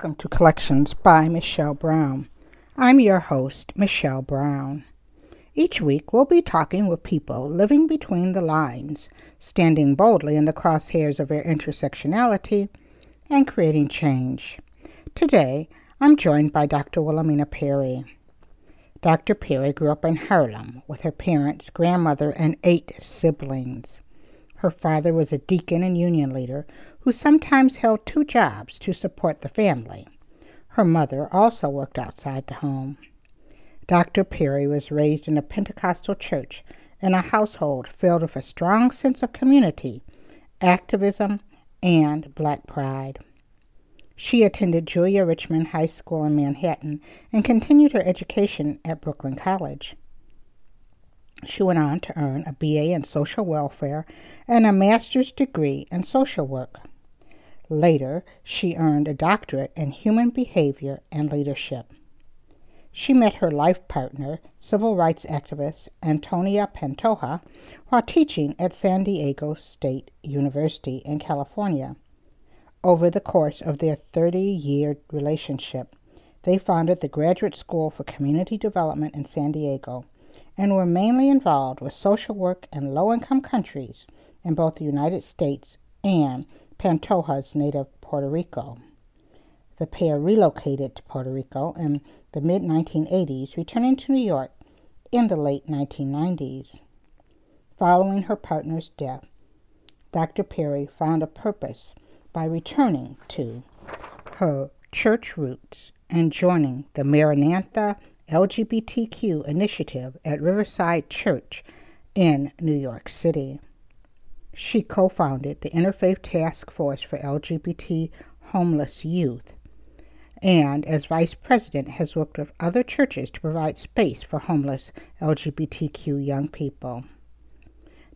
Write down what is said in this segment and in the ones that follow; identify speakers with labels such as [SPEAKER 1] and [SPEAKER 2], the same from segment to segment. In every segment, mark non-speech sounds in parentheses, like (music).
[SPEAKER 1] Welcome to Collections by Michelle Brown. I'm your host, Michelle Brown. Each week we'll be talking with people living between the lines, standing boldly in the crosshairs of their intersectionality, and creating change. Today I'm joined by Dr. Wilhelmina Perry. Dr. Perry grew up in Harlem with her parents, grandmother, and eight siblings. Her father was a deacon and union leader who sometimes held two jobs to support the family. Her mother also worked outside the home. Dr. Perry was raised in a Pentecostal church in a household filled with a strong sense of community, activism, and black pride. She attended Julia Richman High School in Manhattan and continued her education at Brooklyn College. She went on to earn a BA in social welfare and a master's degree in social work. Later, she earned a doctorate in human behavior and leadership. She met her life partner, civil rights activist Antonia Pantoja, while teaching at San Diego State University in California. Over the course of their 30 year relationship, they founded the Graduate School for Community Development in San Diego and were mainly involved with social work in low income countries in both the United States and Pantoja's native Puerto Rico. The pair relocated to Puerto Rico in the mid 1980s, returning to New York in the late 1990s. Following her partner's death, Dr. Perry found a purpose by returning to her church roots and joining the Maranatha LGBTQ initiative at Riverside Church in New York City. She co founded the Interfaith Task Force for LGBT Homeless Youth, and as vice president has worked with other churches to provide space for homeless LGBTQ young people.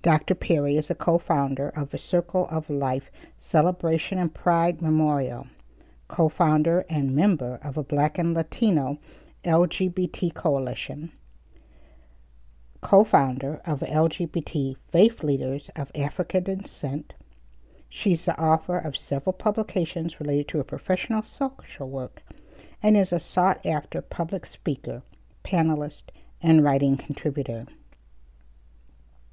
[SPEAKER 1] Dr. Perry is a co founder of the Circle of Life Celebration and Pride Memorial, co founder and member of a Black and Latino LGBT Coalition co-founder of LGBT Faith Leaders of African Descent. She's the author of several publications related to her professional social work and is a sought-after public speaker, panelist, and writing contributor.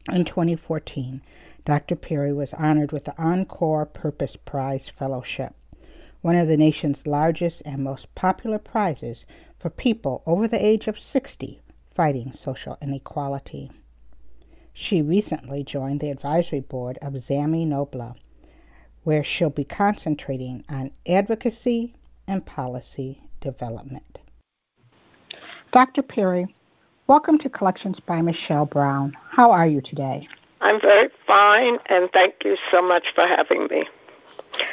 [SPEAKER 1] In 2014, Dr. Perry was honored with the Encore Purpose Prize Fellowship, one of the nation's largest and most popular prizes for people over the age of 60 fighting social inequality. She recently joined the advisory board of ZAMI Nobla, where she'll be concentrating on advocacy and policy development. Dr. Perry, welcome to Collections by Michelle Brown. How are you today?
[SPEAKER 2] I'm very fine, and thank you so much for having me.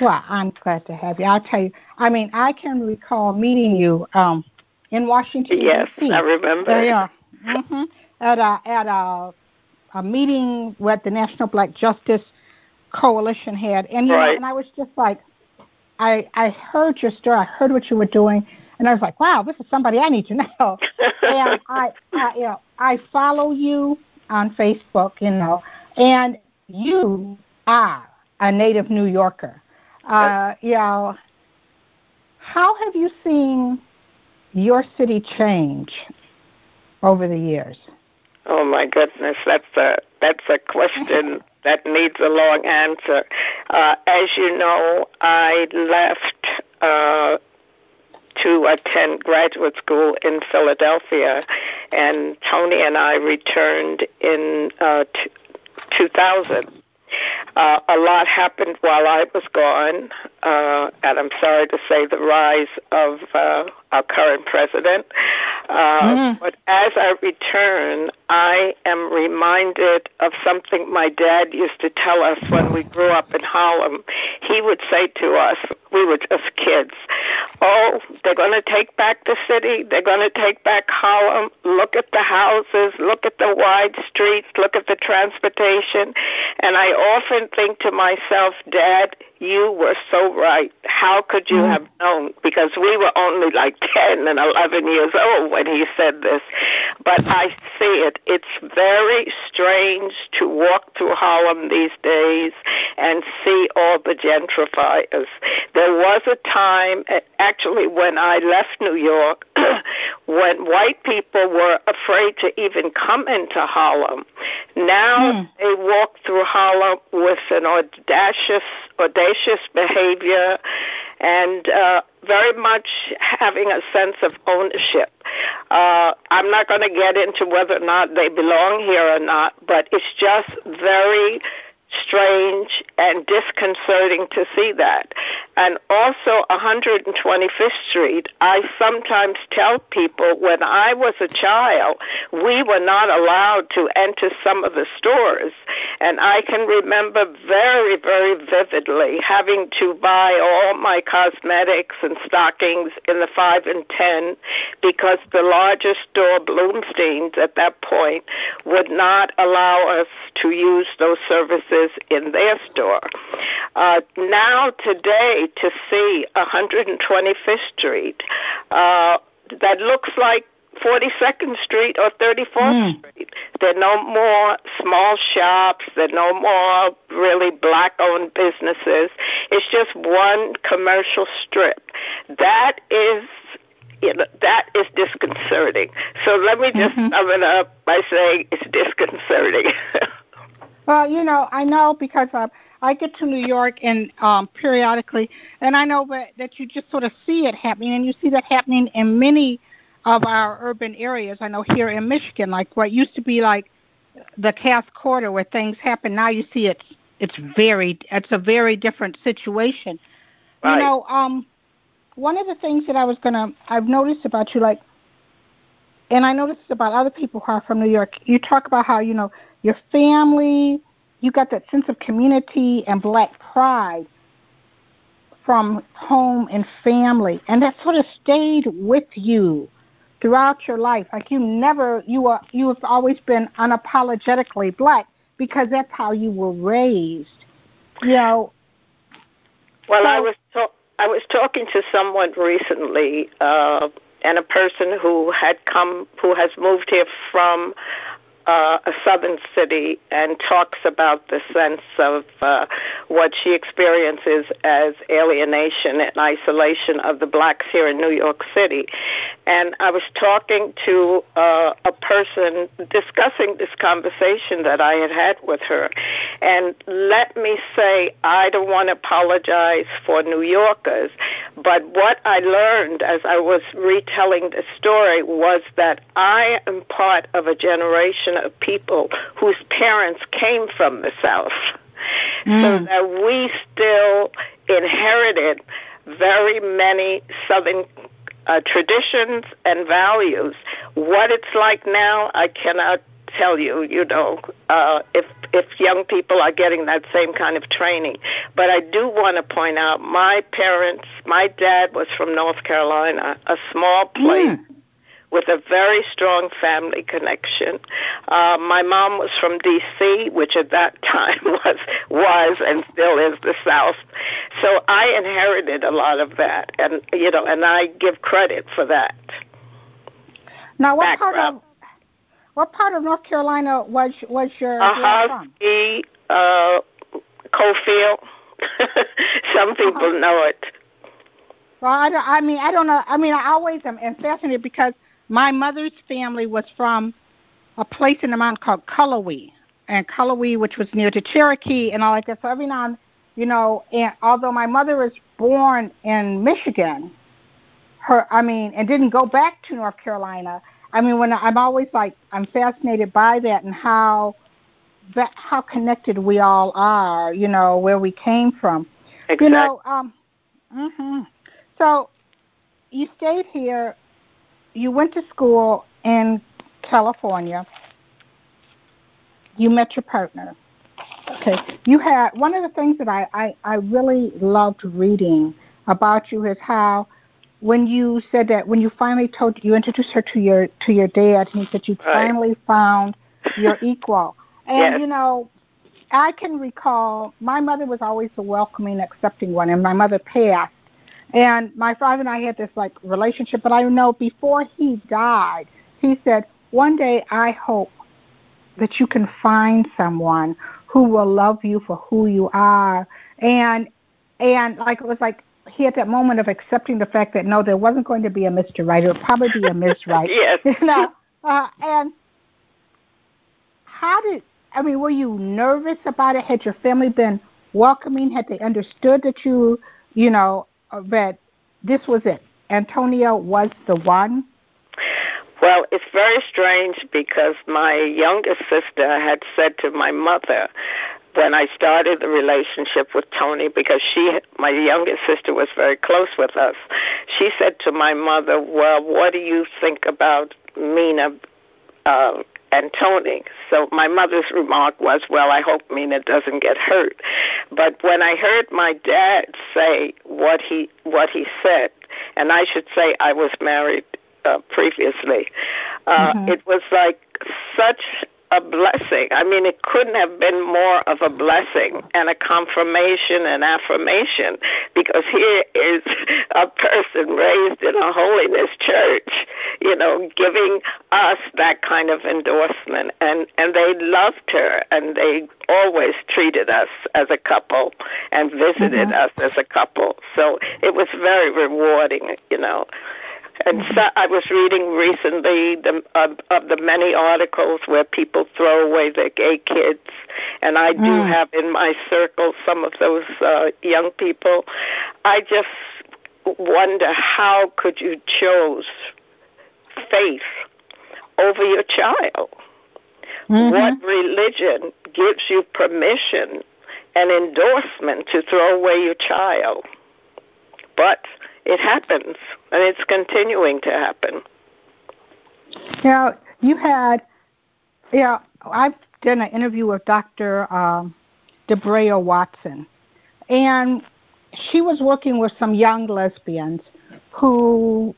[SPEAKER 1] Well, I'm glad to have you. I'll tell you, I mean, I can recall meeting you um, in Washington.
[SPEAKER 2] Yes,
[SPEAKER 1] D.C.
[SPEAKER 2] I remember.
[SPEAKER 1] There you are. Mm-hmm. At a at a a meeting what the National Black Justice Coalition had, and you
[SPEAKER 2] right.
[SPEAKER 1] know, and I was just like, I I heard your story, I heard what you were doing, and I was like, wow, this is somebody I need to know. (laughs) and I, I you know I follow you on Facebook, you know, and you are a native New Yorker. Uh, you know, how have you seen your city change over the years?
[SPEAKER 2] Oh my goodness, that's a that's a question (laughs) that needs a long answer. Uh, as you know, I left uh, to attend graduate school in Philadelphia, and Tony and I returned in uh, t- 2000. Uh, a lot happened while I was gone, uh, and I'm sorry to say the rise of uh, our current president. Uh, mm. But as I return, I am reminded of something my dad used to tell us when we grew up in Harlem. He would say to us, we were just kids, oh, they're going to take back the city, they're going to take back Harlem. Look at the houses, look at the wide streets, look at the transportation. And I often think to myself, Dad, you were so right. How could you mm. have known? Because we were only like 10 and 11 years old when he said this. But I see it. It's very strange to walk through Harlem these days and see all the gentrifiers. There was a time, actually, when I left New York, (clears throat) when white people were afraid to even come into Harlem. Now mm. they walk through Harlem with an audacious, audacious behavior and uh, very much having a sense of ownership. Uh, I'm not going to get into whether or not they belong here or not, but it's just very strange and disconcerting to see that. And also 125th Street, I sometimes tell people when I was a child, we were not allowed to enter some of the stores. And I can remember very, very vividly having to buy all my cosmetics and stockings in the 5 and 10 because the largest store, Blumstein's, at that point, would not allow us to use those services in their store. Uh, now, today, to see 125th Street uh, that looks like 42nd Street or 34th mm. Street. There are no more small shops. There are no more really black owned businesses. It's just one commercial strip. That is you know, that is disconcerting. So let me just mm-hmm. sum it up by saying it's disconcerting. (laughs)
[SPEAKER 1] Well, you know, I know because uh, I get to New York and um, periodically, and I know that, that you just sort of see it happening, and you see that happening in many of our urban areas. I know here in Michigan, like what used to be like the Cass Corridor where things happen, now you see it's it's very it's a very different situation. Right. You know, um, one of the things that I was gonna I've noticed about you, like, and I noticed about other people who are from New York. You talk about how you know your family, you got that sense of community and black pride from home and family, and that sort of stayed with you throughout your life. Like you never, you are, you have always been unapologetically black because that's how you were raised. You know.
[SPEAKER 2] Well, so, I was ta- I was talking to someone recently, uh, and a person who had come, who has moved here from uh, a southern city and talks about the sense of uh, what she experiences as alienation and isolation of the blacks here in New York City. And I was talking to uh, a person discussing this conversation that I had had with her. And let me say, I don't want to apologize for New Yorkers, but what I learned as I was retelling the story was that I am part of a generation of people whose parents came from the South. Mm. So that we still inherited very many Southern uh, traditions and values. What it's like now, I cannot tell you. You know, uh, if if young people are getting that same kind of training. But I do want to point out, my parents, my dad was from North Carolina, a small place. Mm with a very strong family connection. Uh, my mom was from D.C., which at that (laughs) time was was and still is the South. So I inherited a lot of that, and you know, and I give credit for that.
[SPEAKER 1] Now, what background. part of what part of North Carolina was was your
[SPEAKER 2] Ahoskie, uh, Cofield. (laughs) Some people uh-huh. know it.
[SPEAKER 1] Well, I, I mean, I don't know. I mean, I always am fascinated because my mother's family was from a place in the mountain called Cullowhee, and Cullowhee, which was near to Cherokee and all like that. So every now and you know, and although my mother was born in Michigan, her I mean, and didn't go back to North Carolina. I mean, when I'm always like I'm fascinated by that and how that how connected we all are. You know where we came from.
[SPEAKER 2] Exactly.
[SPEAKER 1] You know. Um, hmm So you stayed here. You went to school in California. You met your partner. Okay. You had one of the things that I, I, I really loved reading about you is how when you said that when you finally told you introduced her to your to your dad and he said you
[SPEAKER 2] Right.
[SPEAKER 1] finally found your (laughs) equal. And
[SPEAKER 2] Yes.
[SPEAKER 1] you know, I can recall my mother was always the welcoming, accepting one and my mother passed. And my father and I had this like relationship, but I know before he died, he said, One day I hope that you can find someone who will love you for who you are. And and like it was like he had that moment of accepting the fact that no there wasn't going to be a mr right. It would probably be a miss (laughs) right.
[SPEAKER 2] Yes. (laughs)
[SPEAKER 1] you know? Uh, and how did i mean were you nervous about it? Had your family been welcoming? Had they understood that you you know uh, that this was it Antonia was the one
[SPEAKER 2] Well, it's very strange because my youngest sister had said to my mother when I started the relationship with Tony, because she, my youngest sister, was very close with us. She said to my mother, "Well, what do you think about Mina uh, and Tony?" So my mother's remark was, "Well, I hope Mina doesn't get hurt." But when I heard my dad say what he what he said, and I should say I was married uh, previously. Uh,
[SPEAKER 1] Mhm.
[SPEAKER 2] It was like such a blessing. I mean, it couldn't have been more of a blessing and a confirmation and affirmation because here is a person raised in a holiness church, you know, giving us that kind of endorsement. And, and they loved her and they always treated us as a couple and visited
[SPEAKER 1] Mhm.
[SPEAKER 2] us as a couple. So it was very rewarding, you know. And so I was reading recently the, of, of the many articles where people throw away their gay kids, and I do
[SPEAKER 1] Mm.
[SPEAKER 2] have in my circle some of those uh, young people. I just wonder how could you choose faith over your child?
[SPEAKER 1] Mhm.
[SPEAKER 2] What religion gives you permission and endorsement to throw away your child? But it happens, and it's continuing to happen.
[SPEAKER 1] Now, you had, yeah, I've done an interview with Dr. Um, Debrea Watson, and she was working with some young lesbians who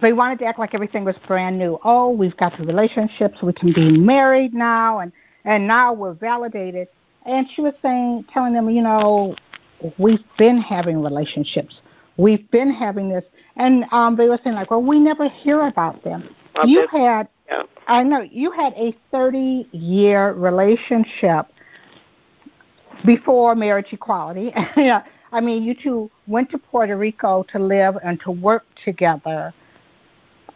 [SPEAKER 1] they wanted to act like everything was brand new. Oh, we've got the relationships, we can be married now, and and now we're validated. And she was saying, telling them, you know, we've been having relationships, we've been having this, and um, they were saying like, well, we never hear about them.
[SPEAKER 2] Of
[SPEAKER 1] you had
[SPEAKER 2] Yeah.
[SPEAKER 1] I know you had a 30 year relationship before marriage equality. (laughs) yeah, I mean, you two went to Puerto Rico to live and to work together.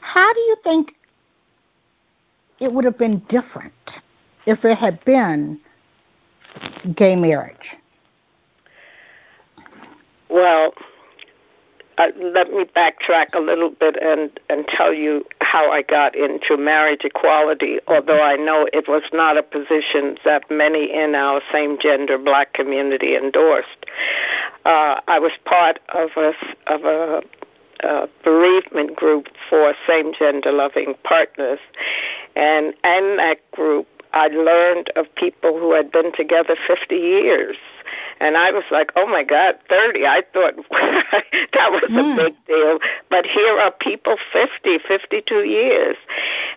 [SPEAKER 1] How do you think it would have been different if it had been gay marriage?
[SPEAKER 2] Well, uh, let me backtrack a little bit and, and tell you how I got into marriage equality, although I know it was not a position that many in our same gender black community endorsed. Uh, I was part of a, of a uh, bereavement group for same gender loving partners. And in that group, I learned of people who had been together 50 years. And I was like, oh my God, 30. I thought (laughs) that was
[SPEAKER 1] Mm.
[SPEAKER 2] a big deal. But here are people 50, 52 years.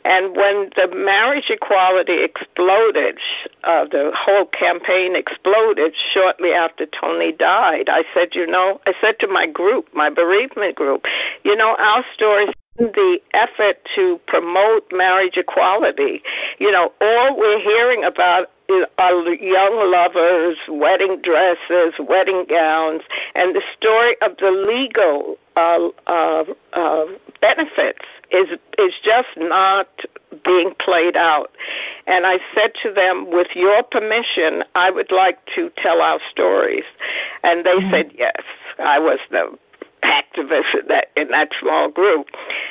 [SPEAKER 2] And when the marriage equality exploded, uh, the whole campaign exploded shortly after Tony died, I said, you know, I said to my group, my bereavement group, you know, our stories the effort to promote marriage equality. You know, all we're hearing about is are young lovers, wedding dresses, wedding gowns, and the story of the legal uh, uh, uh, benefits is is just not being played out. And I said to them, with your permission, I would like to tell our stories. And they said yes. I was the activist in that in that small group,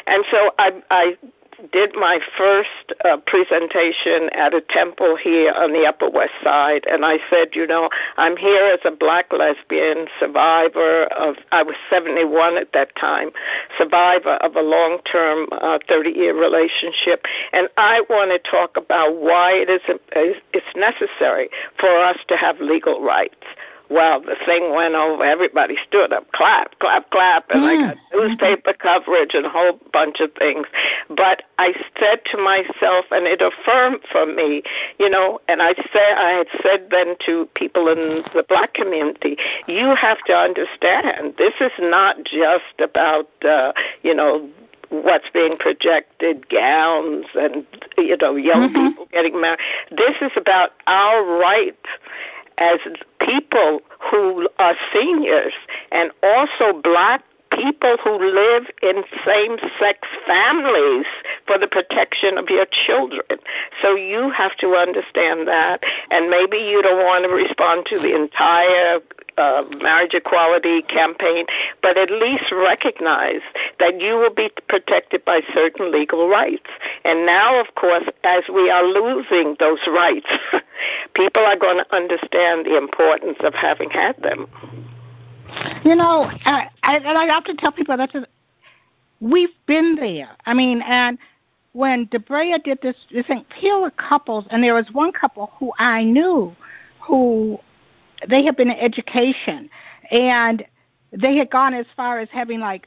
[SPEAKER 2] and so I I did my first uh, presentation at a temple here on the Upper West Side, and I said, you know, I'm here as a black lesbian survivor of, I was 71 at that time, survivor of a long term 30 uh, year relationship, and I want to talk about why it is it's necessary for us to have legal rights well, the thing went over. Everybody stood up, clap, clap, clap, and mm. I got newspaper coverage and a whole bunch of things. But I said to myself, and it affirmed for me, you know, and I said I had said then to people in the black community, you have to understand this is not just about, uh, you know, what's being projected, gowns and you know young mm-hmm. people getting married. This is about our rights as people who are seniors and also black people who live in same sex families for the protection of your children. So you have to understand that, and maybe you don't want to respond to the entire uh, marriage equality campaign, but at least recognize that you will be protected by certain legal rights. And now, of course, as we are losing those rights, (laughs) people are going to understand the importance of having had them.
[SPEAKER 1] You know, I, I, and I to tell people that we've been there. I mean, and when Debrea did this, this thing, here were couples, and there was one couple who I knew who they had been in education, and they had gone as far as having like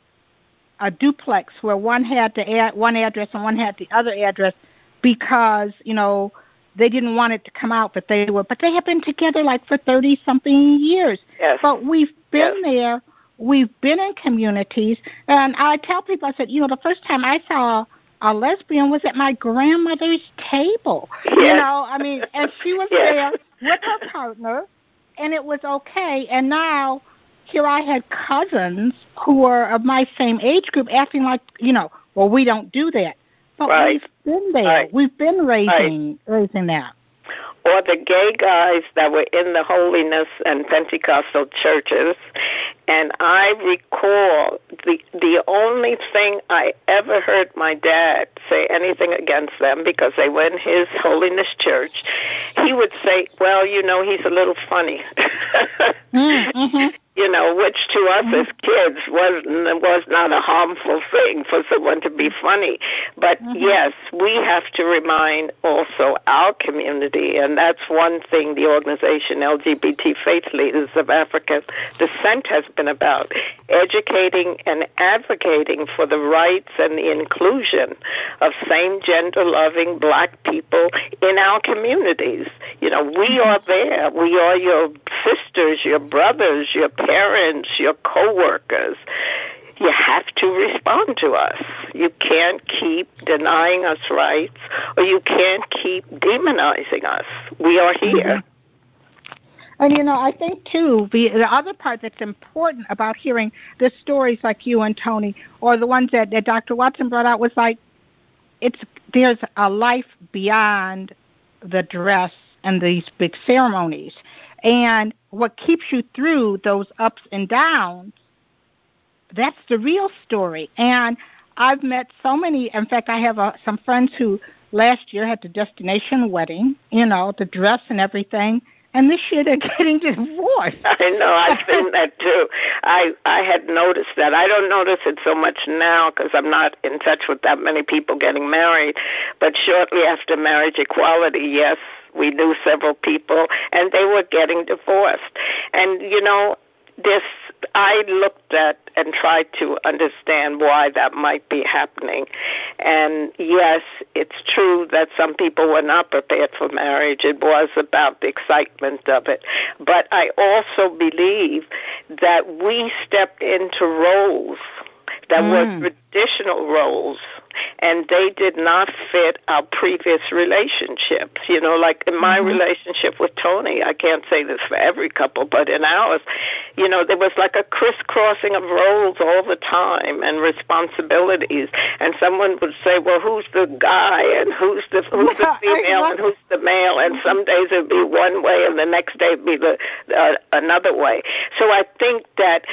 [SPEAKER 1] a duplex where one had the ad, one address and one had the other address because you know they didn't want it to come out but they were but they have been together like for thirty something years
[SPEAKER 2] yes.
[SPEAKER 1] but we've been yes. there we've been in communities and i tell people i said you know the first time i saw a lesbian was at my grandmother's table
[SPEAKER 2] yes.
[SPEAKER 1] you know i mean and she was yes. there with her partner and it was okay. And now here I had cousins who were of my same age group acting like, you know, well, we don't do that. But
[SPEAKER 2] right.
[SPEAKER 1] we've been there.
[SPEAKER 2] Right.
[SPEAKER 1] We've been raising right. raising that
[SPEAKER 2] or the gay guys that were in the holiness and Pentecostal churches. And I recall the the only thing I ever heard my dad say anything against them because they were in his holiness church. He would say, "Well, you know, he's a little funny." (laughs)
[SPEAKER 1] mm-hmm
[SPEAKER 2] you know, which to us as kids was was not a harmful thing for someone to be funny. But mm-hmm. yes, we have to remind also our community, and that's one thing the organization LGBT Faith Leaders of African Descent has been about: educating and advocating for the rights and the inclusion of same-gender loving Black people in our communities. You know, we are there. We are your sisters, your brothers, your parents, your coworkers. You have to respond to us. You can't keep denying us rights, or you can't keep demonizing us. We are here.
[SPEAKER 1] Mm-hmm. And you know, I think too, the, the other part that's important about hearing the stories like you and Tony, or the ones that, that Dr. Watson brought out, was like, it's there's a life beyond the dress and these big ceremonies. And what keeps you through those ups and downs, that's the real story. And I've met so many, in fact, I have uh, some friends who last year had the destination wedding, you know, the dress and everything. And this year they're (laughs) getting divorced.
[SPEAKER 2] I know. I've seen that too. I I had noticed that. I don't notice it so much now because I'm not in touch with that many people getting married. But shortly after marriage equality, yes, we knew several people, and they were getting divorced. And, you know, this I looked at and tried to understand why that might be happening. And yes, it's true that some people were not prepared for marriage. It was about the excitement of it. But I also believe that we stepped into roles that mm. were traditional roles and they did not fit our previous relationships. You know, like in my mm-hmm. relationship with Tony, I can't say this for every couple, but in ours, you know, there was like a crisscrossing of roles all the time and responsibilities. And someone would say, "Well, who's the guy and who's the who's the (laughs) female and who's the male?" And some days it'd be one way, and the next day it'd be the uh, another way. So I think that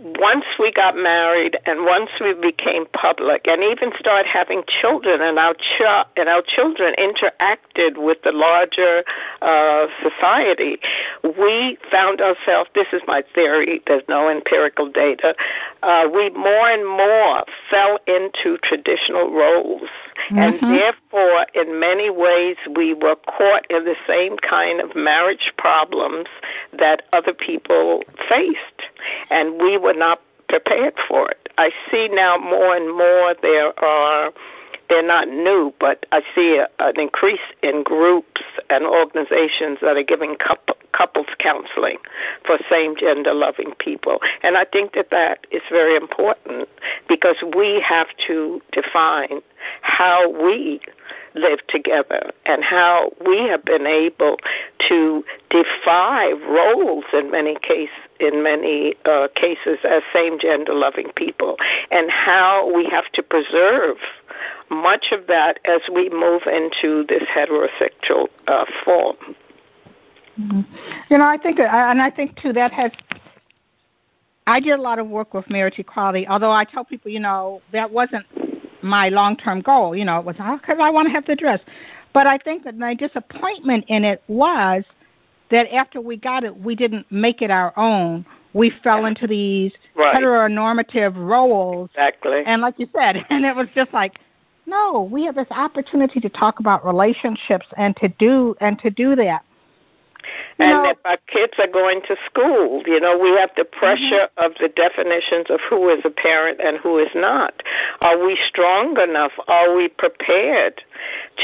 [SPEAKER 2] once we got married and once we became public and even started having children and our ch- and our children interacted with the larger uh, society, we found ourselves. This is my theory. There's no empirical data. Uh, we more and more fell into traditional roles, mm-hmm. and therefore, in many ways, we were caught in the same kind of marriage problems that other people faced, and we were not prepared for it. I see now more and more there are they're not new, but I see a, an increase in groups and organizations that are giving couple, couples counseling for same gender loving people. And I think that that is very important because we have to define how we live together and how we have been able to defy roles in many cases in many uh, cases as same gender loving people and how we have to preserve much of that as we move into this heterosexual uh, form.
[SPEAKER 1] Mm-hmm. You know, I think, uh, and I think too that has. I did a lot of work with marriage equality, although I tell people, you know, that wasn't my long term goal. You know, it was because oh, I want to have the dress. But I think that my disappointment in it was that after we got it, we didn't make it our own. We fell into these right. heteronormative roles.
[SPEAKER 2] Exactly.
[SPEAKER 1] And like you said, (laughs) and it was just like, no, we have this opportunity to talk about relationships and to do and to do that.
[SPEAKER 2] And no. if our kids are going to school, you know, we have the pressure mm-hmm. of the definitions of who is a parent and who is not. Are we strong enough? Are we prepared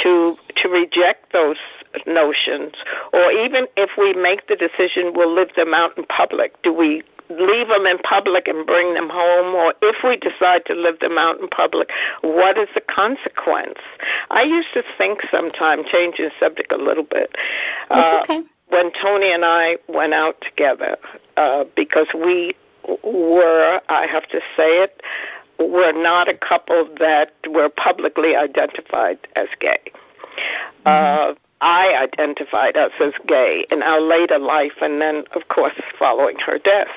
[SPEAKER 2] to to reject those notions? Or even if we make the decision we'll live them out in public, do we leave them in public and bring them home, or if we decide to live them out in public, what is the consequence? I used to think sometime, changing the subject a little bit,
[SPEAKER 1] uh, okay
[SPEAKER 2] when Tony and I went out together, uh, because we were, I have to say it, were not a couple that were publicly identified as gay. Mm-hmm. Uh, I identified us as gay in our later life, and then, of course, following her death.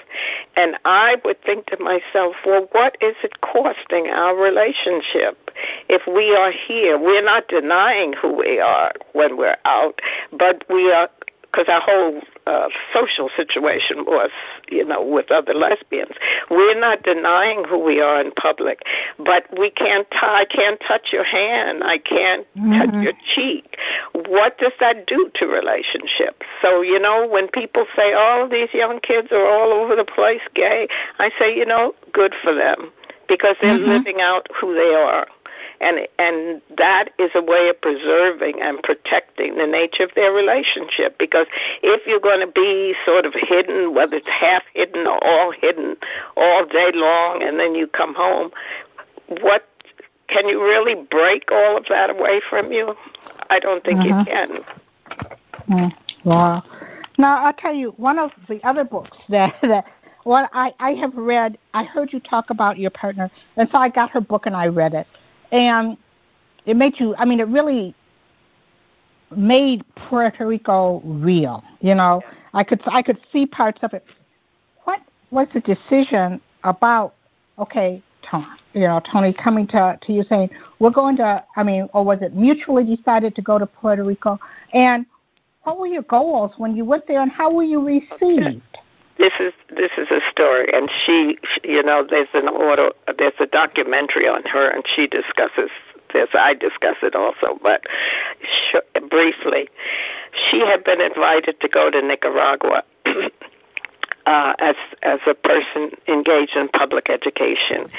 [SPEAKER 2] And I would think to myself, well, what is it costing our relationship if we are here? We're not denying who we are when we're out, but we are because our whole uh, social situation was, you know, with other lesbians. We're not denying who we are in public, but we can't. T- I can't touch your hand. I can't mm-hmm. touch your cheek. What does that do to relationships? So you know, when people say, "Oh, these young kids are all over the place gay," I say, you know, good for them because they're mm-hmm. living out who they are and and that is a way of preserving and protecting the nature of their relationship. Because if you're going to be sort of hidden whether it's half hidden or all hidden all day long and then you come home what can you really break all of that away from you? I don't think
[SPEAKER 1] uh-huh.
[SPEAKER 2] you can.
[SPEAKER 1] Mm, wow. Now i'll tell you one of the other books (laughs) that that what I, I have read, I heard you talk about your partner, and so I got her book and I read it and it made you. I mean, it really made Puerto Rico real. You know, I could I could see parts of it. What was the decision about? Okay, Tony, you know, Tony coming to to you saying we're going to. I mean, or was it mutually decided to go to Puerto Rico? And what were your goals when you went there, and how were you received?
[SPEAKER 2] This is this is a story and she, you know there's an auto there's a documentary on her and she discusses this i discuss it also but sh- briefly she had been invited to go to nicaragua (clears throat) uh, as as a person engaged in public education,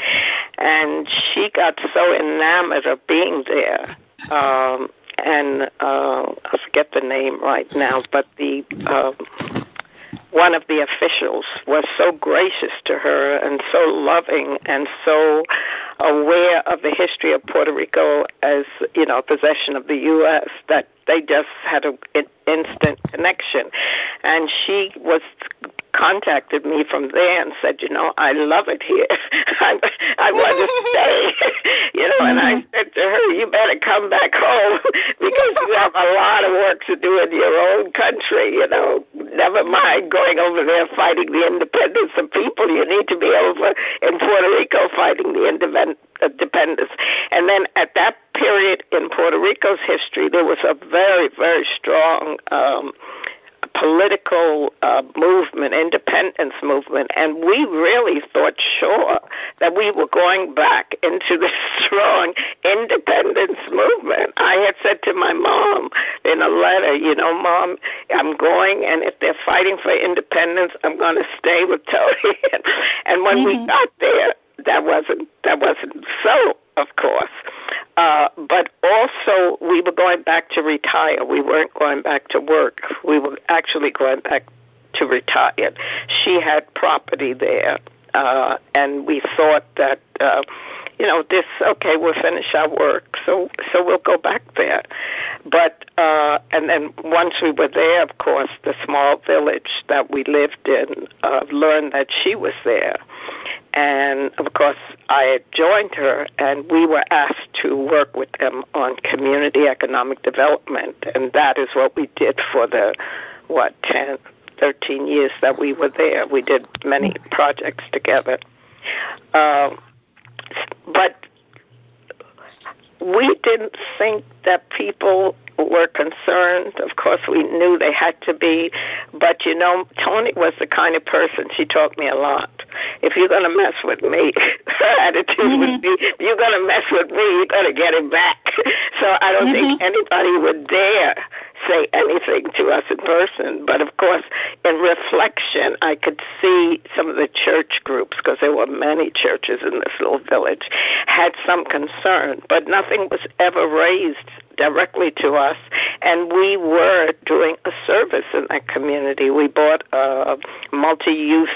[SPEAKER 2] and she got so enamored of being there. Um, and uh, I forget the name right now, but the uh, one of the officials was so gracious to her and so loving and so aware of the history of Puerto Rico as you know possession of the U.S. that they just had a, an instant connection, and she was contacted me from there and said, you know, I love it here. (laughs) I, I want to stay. (laughs) you know, and I mm-hmm. said to her, you better come back home (laughs) because you have a lot of work to do in your own country. You know, never mind going over there fighting the independence of people. You need to be over in Puerto Rico fighting the independence. And then at that period in Puerto Rico's history, there was a very, very strong um, political uh, movement, independence movement, and we really thought sure that we were going back into the (laughs) strong independence movement. I had said to my mom in a letter, you know, mom, I'm going, and if they're fighting for independence, I'm going to stay with Tony. (laughs) and when mm-hmm. we got there, that wasn't that wasn't so of course. Uh, but also, we were going back to retire. We weren't going back to work. We were actually going back to retire. She had property there, uh, and we thought that. Uh, you know this okay we'll finish our work so so we'll go back there. But uh and then once we were there of course the small village that we lived in uh learned that she was there. And of course I had joined her, and we were asked to work with them on community economic development, and that is what we did for the what ten, thirteen years that we were there. We did many projects together, um, but we didn't think that people were concerned. Of course, we knew they had to be. But, you know, Toni was the kind of person, she taught me a lot. If you're going to mess with me, (laughs) her attitude mm-hmm. would be, if you're going to mess with me, you're going to get it back. (laughs) So I don't mm-hmm. think anybody would dare say anything to us in person. But of course, in reflection, I could see some of the church groups, because there were many churches in this little village, had some concern. But nothing was ever raised directly to us, and we were doing a service in that community. We bought a multi-use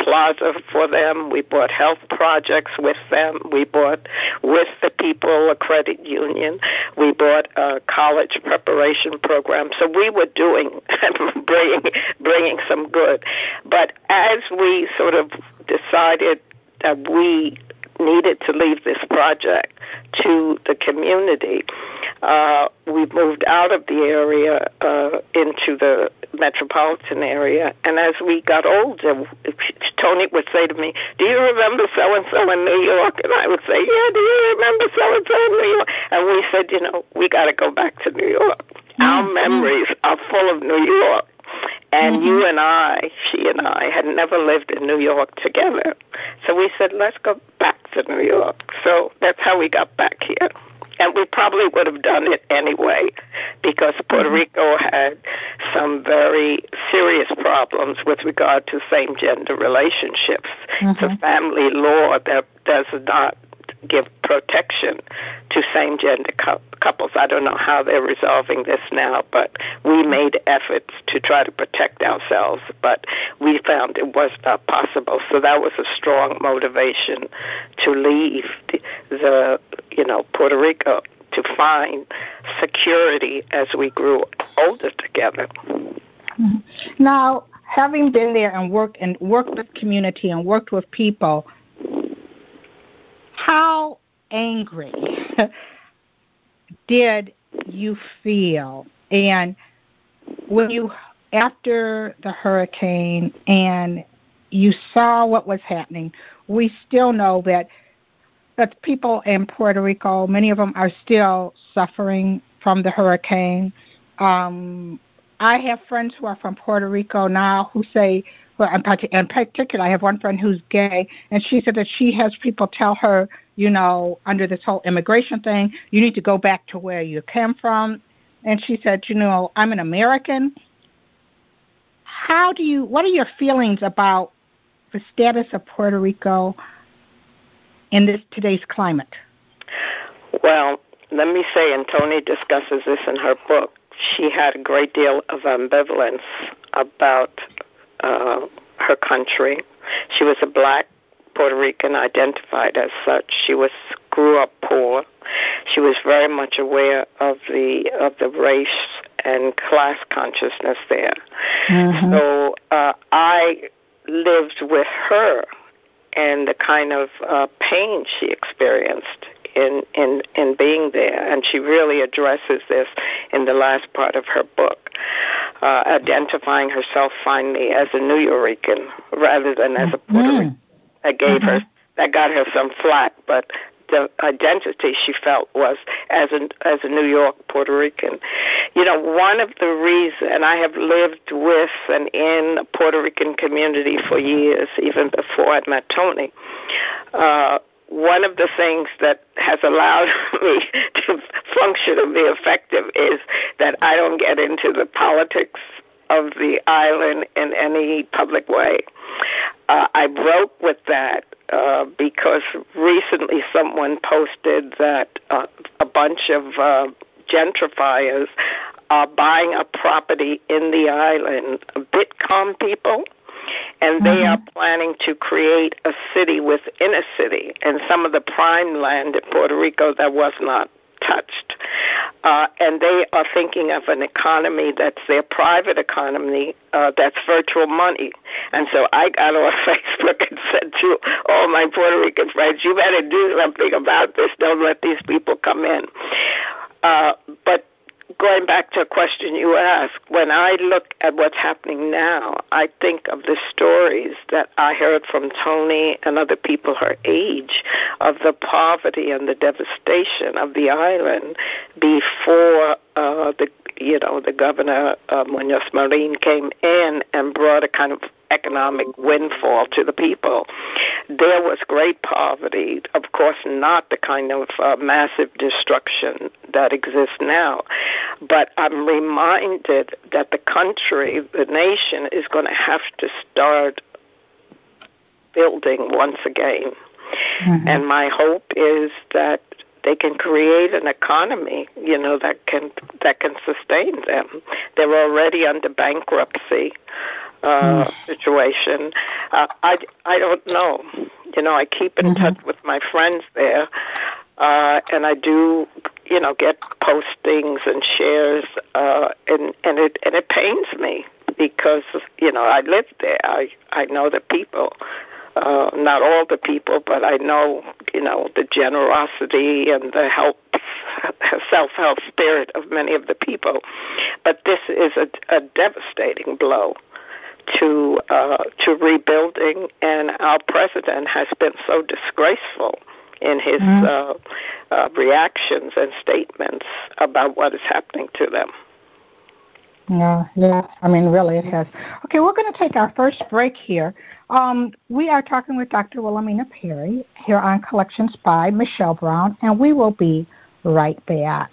[SPEAKER 2] plaza for them. We bought health projects with them. We bought with the people a credit union. We bought a college preparation program. So we were doing (laughs) bringing bringing some good. But as we sort of decided that we needed to leave this project to the community, uh, we moved out of the area uh, into the metropolitan area. And as we got older, Toni would say to me, "Do you remember so and so in New York?" And I would say, "Yeah, do you remember so and so in New York?" And we said, "You know, we got to go back to New York. Mm-hmm. Our memories are full of New York." And mm-hmm. you and I, she and I, had never lived in New York together. So we said, let's go back to New York. So that's how we got back here. And we probably would have done it anyway because Puerto mm-hmm. Rico had some very serious problems with regard to same gender relationships. Mm-hmm. It's a family law that does not give protection to same gender couples. I don't know how they're resolving this now, but we made efforts to try to protect ourselves, but we found it was not possible. So that was a strong motivation to leave the, the you know, Puerto Rico to find security as we grew older together.
[SPEAKER 1] Mm-hmm. Now, having been there and worked and worked with community and worked with people, how angry did you feel? And when you, after the hurricane and you saw what was happening, we still know that that people in Puerto Rico, many of them are still suffering from the hurricane. Um, I have friends who are from Puerto Rico now who say well, in particular, I have one friend who's gay, and she said that she has people tell her, you know, under this whole immigration thing, you need to go back to where you came from. And she said, you know, I'm an American. How do you, what are your feelings about the status of Puerto Rico in this today's climate?
[SPEAKER 2] Well, let me say, and Tony discusses this in her book, she had a great deal of ambivalence about uh, her country. She was a black Puerto Rican, identified as such. She was grew up poor. She was very much aware of the of the race and class consciousness there. Mm-hmm. So uh, I lived with her and the kind of uh, pain she experienced in in in being there, and she really addresses this in the last part of her book, uh, identifying herself finally as a Nuyorican rather than as a Puerto mm-hmm. Rican. That gave mm-hmm. her that got her some flack, but the identity she felt was as a as a New York Puerto Rican. You know, one of the reasons, and I have lived with and in a Puerto Rican community for years, even before I met Tony. Uh, one of the things that has allowed (laughs) me to function and be effective is that I don't get into the politics of the island in any public way. Uh, I broke with that uh, because recently someone posted that uh, a bunch of uh, gentrifiers are buying a property in the island, Bitcoin people, and they mm-hmm. are planning to create a city within a city. And some of the prime land in Puerto Rico that was not touched. Uh, and they are thinking of an economy that's their private economy, uh, that's virtual money. And so I got on (laughs) Facebook and said to all my Puerto Rican friends, you better do something about this. Don't let these people come in. Uh, but going back to a question you asked, when I look at what's happening now, I think of the stories that I heard from Tony and other people her age of the poverty and the devastation of the island before uh, the you know the governor uh, Munoz Marin came in and brought a kind of economic windfall to the people. There was great poverty, of course, not the kind of uh, massive destruction that exists now. But I'm reminded that the country, the nation, is going to have to start building once again. Mm-hmm. And my hope is that they can create an economy, you know, that can that can sustain them. They're already under bankruptcy uh, mm. situation. Uh, I I don't know. You know, I keep in mm-hmm. touch with my friends there, uh, and I do, you know, get postings and shares, uh, and and it and it pains me because you know I live there. I I know the people. Uh, not all the people, but I know, you know, the generosity and the help, (laughs) self-help spirit of many of the people. But this is a, a devastating blow to uh, to rebuilding, and our president has been so disgraceful in his mm-hmm. uh, uh, reactions and statements about what is happening to them.
[SPEAKER 1] Yeah, yeah. I mean, really, it has. Okay, we're going to take our first break here. Um, we are talking with Dr. Wilhelmina Perry here on Collections by Michelle Brown, and we will be right back.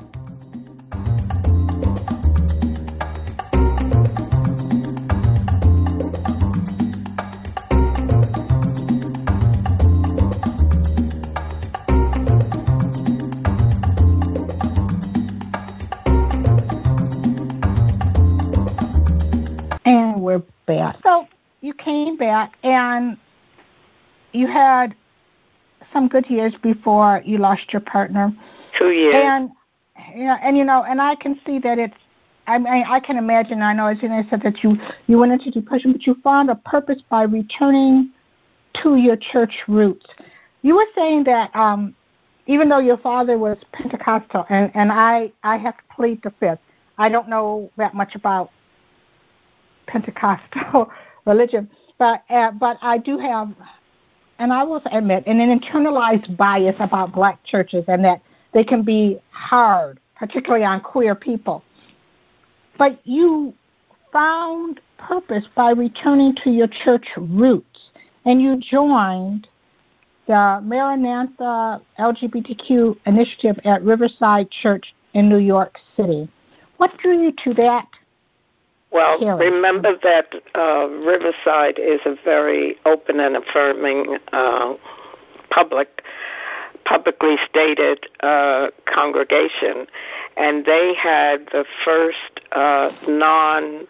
[SPEAKER 1] So you came back and you had some good years before you lost your partner.
[SPEAKER 2] Two years.
[SPEAKER 1] And yeah, and you know, and I can see that it's. I mean, I can imagine. I know, as you said that you you went into depression, but you found a purpose by returning to your church roots. You were saying that um, even though your father was Pentecostal, and and I I have to plead the fifth. I don't know that much about Pentecostal (laughs) religion, but uh, but I do have, and I will admit, an internalized bias about black churches, and that they can be hard, particularly on queer people. But you found purpose by returning to your church roots, and you joined the Maranatha LGBTQ initiative at Riverside Church in New York City. what drew you to that?
[SPEAKER 2] Well, remember that uh, Riverside is a very open and affirming uh, public publicly stated uh, congregation, and they had the first uh, non.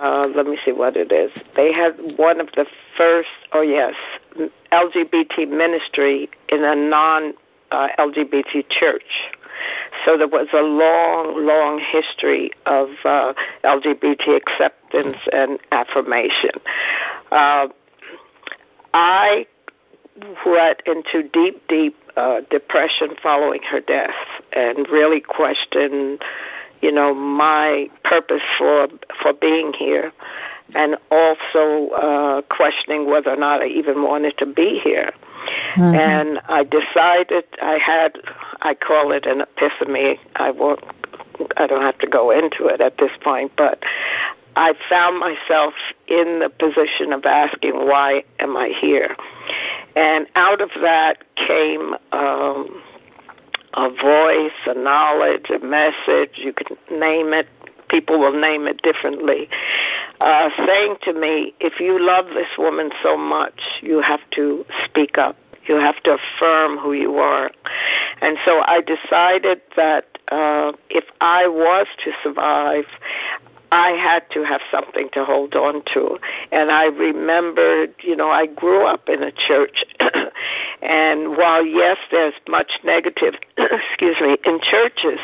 [SPEAKER 2] Uh, let me see what it is. They had one of the first, oh yes, LGBT ministry in a non uh, LGBT church. So there was a long, long history of uh, LGBT acceptance and affirmation. Uh, I went into deep, deep uh, depression following her death and really questioned, you know, my purpose for for being here, and also uh, questioning whether or not I even wanted to be here. Mm-hmm. And I decided I had, I call it an epiphany. I won't, I don't have to go into it at this point, but I found myself in the position of asking, why am I here? And out of that came um, a voice, a knowledge, a message, you can name it. People will name it differently. Uh, saying to me, if you love this woman so much, you have to speak up. You have to affirm who you are. And so I decided that uh, if I was to survive, I had to have something to hold on to. And I remembered, you know, I grew up in a church. (clears throat) and while, yes, there's much negative, (clears throat) excuse me, in churches,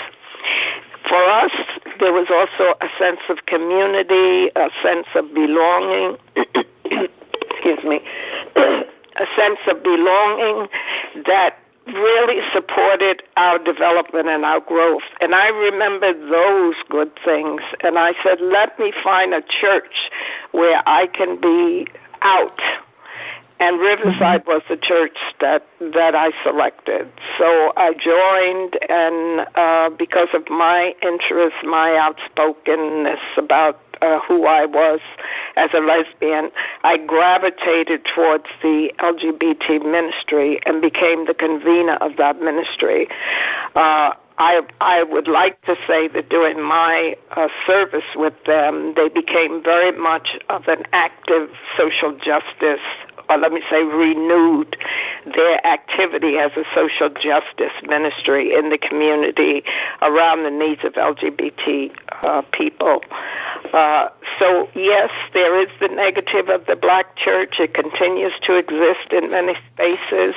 [SPEAKER 2] for us, there was also a sense of community, a sense of belonging. (coughs) excuse me. (coughs) a sense of belonging that really supported our development and our growth. And I remember those good things. And I said, let me find a church where I can be out. And Riverside mm-hmm. was the church that that I selected. So I joined, and uh, because of my interest, my outspokenness about uh, who I was as a lesbian, I gravitated towards the LGBT ministry and became the convener of that ministry. Uh, I I would like to say that during my uh, service with them, they became very much of an active social justice or let me say, renewed their activity as a social justice ministry in the community around the needs of LGBT uh, people. Uh, so, yes, there is the negative of the black church. It continues to exist in many spaces.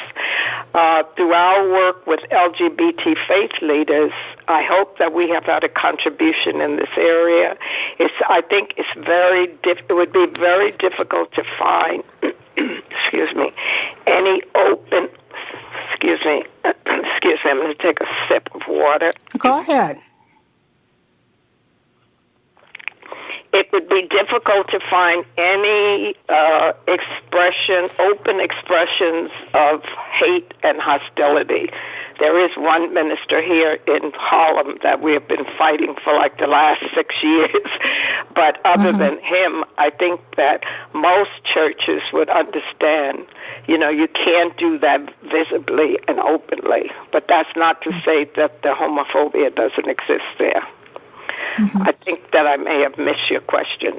[SPEAKER 2] Uh, through our work with LGBT faith leaders, I hope that we have had a contribution in this area. It's, I think it's very it would be very difficult to find (clears throat) excuse me, any open, excuse me, (clears throat) excuse me, I'm going to take a sip of water.
[SPEAKER 1] Go ahead.
[SPEAKER 2] It would be difficult to find any uh, expression, open expressions of hate and hostility. There is one minister here in Harlem that we have been fighting for like the last six (laughs) years. but other mm-hmm. than him, I think that most churches would understand, you know, you can't do that visibly and openly. But that's not to say that the homophobia doesn't exist there. Mm-hmm. I think that I may have missed your question.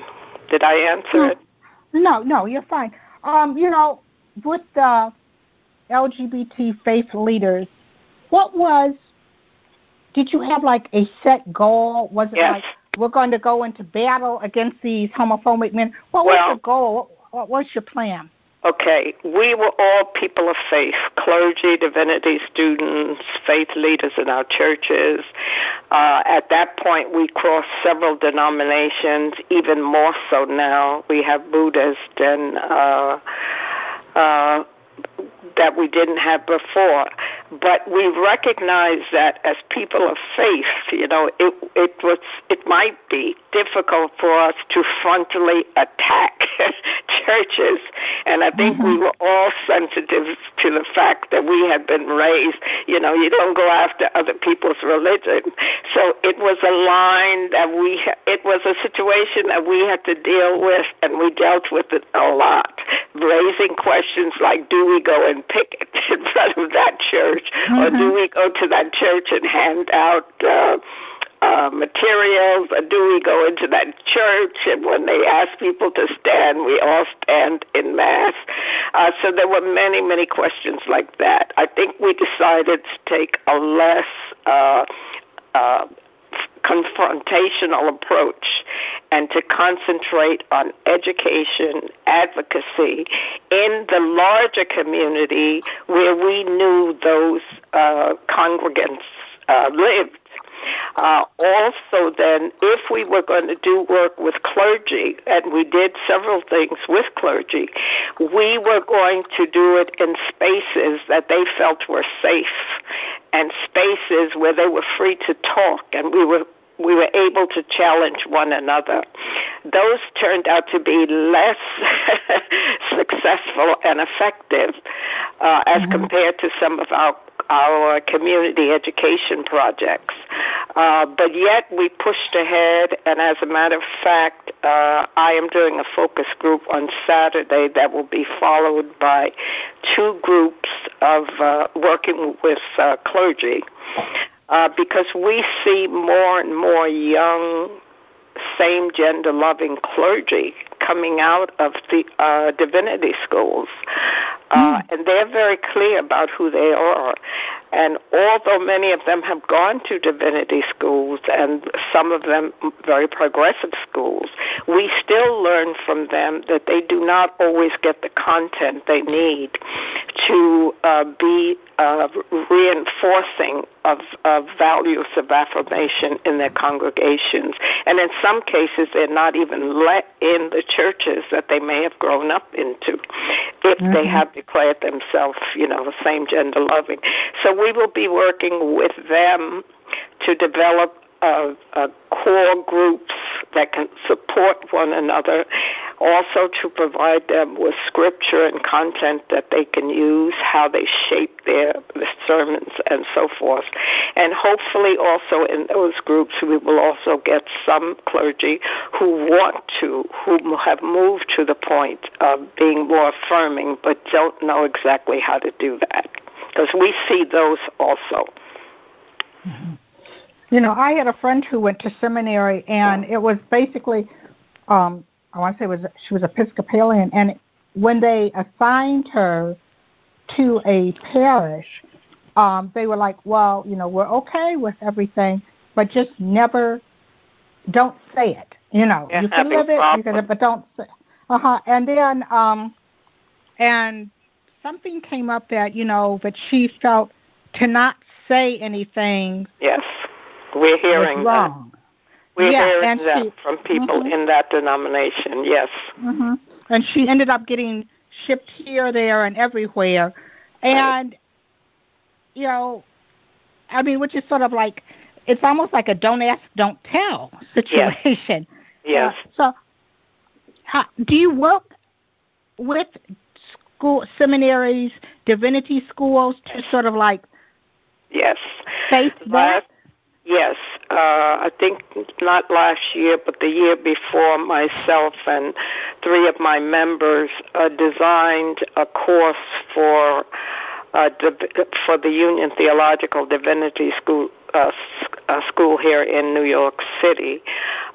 [SPEAKER 2] Did I answer it?
[SPEAKER 1] No, no, you're fine. Um, you know, with the LGBT faith leaders, what was did you have like a set goal? Was it
[SPEAKER 2] yes.
[SPEAKER 1] like we're going to go into battle against these homophobic men? What
[SPEAKER 2] was
[SPEAKER 1] well, your goal? What was your plan?
[SPEAKER 2] Okay, we were all people of faith, clergy, divinity students, faith leaders in our churches. Uh, at that point, we crossed several denominations, even more so now. We have Buddhist and uh, uh, that we didn't have before. But we recognize that as people of faith, you know, it it was it might be difficult for us to frontally attack (laughs) churches, and I think mm-hmm. we were all sensitive to the fact that we had been raised. You know, you don't go after other people's religion. So it was a line that we it was a situation that we had to deal with, and we dealt with it a lot, raising questions like, do we go and picket (laughs) in front of that church, mm-hmm. or do we go to that church and hand out uh, uh, materials, or do we go into that church? And when they ask people to stand, we all stand in mass. Uh, so there were many, many questions like that. I think we decided to take a less uh, uh, confrontational approach and to concentrate on education, advocacy in the larger community where we knew those uh, congregants uh, lived. Uh, also, then, if we were going to do work with clergy, and we did several things with clergy, we were going to do it in spaces that they felt were safe and spaces where they were free to talk, and we were we were able to challenge one another. Those turned out to be less (laughs) successful and effective uh, as mm-hmm. compared to some of our our community education projects. Uh, but yet we pushed ahead, and as a matter of fact, uh, I am doing a focus group on Saturday that will be followed by two groups of uh, working with uh, clergy uh, because we see more and more young same gender loving clergy coming out of the uh, divinity schools. Uh, mm. And they're very clear about who they are. And although many of them have gone to divinity schools and some of them very progressive schools, we still learn from them that they do not always get the content they need to uh, be uh, reinforcing of, of values of affirmation in their congregations. And in some cases, they're not even let in the churches that they may have grown up into if mm-hmm. they have declared themselves, you know, same gender loving. So we will be working with them to develop uh, uh, core groups that can support one another, also to provide them with scripture and content that they can use, how they shape their, sermons, and so forth. And hopefully, also in those groups, we will also get some clergy who want to, who have moved to the point of being more affirming, but don't know exactly how to do that. Because we see those also.
[SPEAKER 1] Mm-hmm. You know, I had a friend who went to seminary, and it was basically, um, I want to say, it was she was Episcopalian, and when they assigned her to a parish, um, they were like, "Well, you know, we're okay with everything, but just never, don't say it. You know,
[SPEAKER 2] yeah,
[SPEAKER 1] you can live it, you can, but don't say." Uh huh. And then, um, and something came up that you know that she felt to not say anything.
[SPEAKER 2] Yes we're hearing
[SPEAKER 1] that.
[SPEAKER 2] We're
[SPEAKER 1] yeah,
[SPEAKER 2] hearing that she, from people
[SPEAKER 1] mm-hmm.
[SPEAKER 2] in that denomination. Yes.
[SPEAKER 1] Mm-hmm. And she ended up getting shipped here, there, and everywhere, and
[SPEAKER 2] right.
[SPEAKER 1] you know, I mean, which is sort of like it's almost like a don't ask, don't tell situation.
[SPEAKER 2] Yes.
[SPEAKER 1] Uh, so, how, do you work with school seminaries, divinity schools to sort of like
[SPEAKER 2] Yes.
[SPEAKER 1] Face that?
[SPEAKER 2] Yes, uh, I think not last year, but the year before, myself and three of my members uh, designed a course for uh, for the Union Theological Divinity School uh, uh, school here in New York City,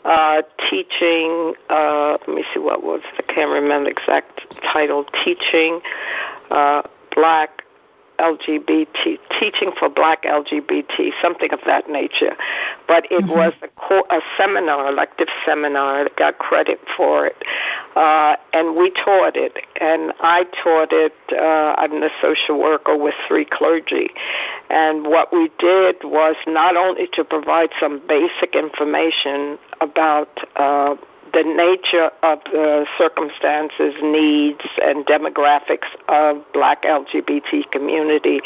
[SPEAKER 2] uh, teaching. Uh, let me see what was I can't remember the exact title. Teaching uh, black LGBT, teaching for black LGBT, something of that nature. But it mm-hmm. was a, co- a seminar, elective seminar, that got credit for it. Uh, and we taught it. And I taught it, uh, I'm a social worker with three clergy. And what we did was not only to provide some basic information about uh, the nature of the circumstances, needs, and demographics of black LGBT community,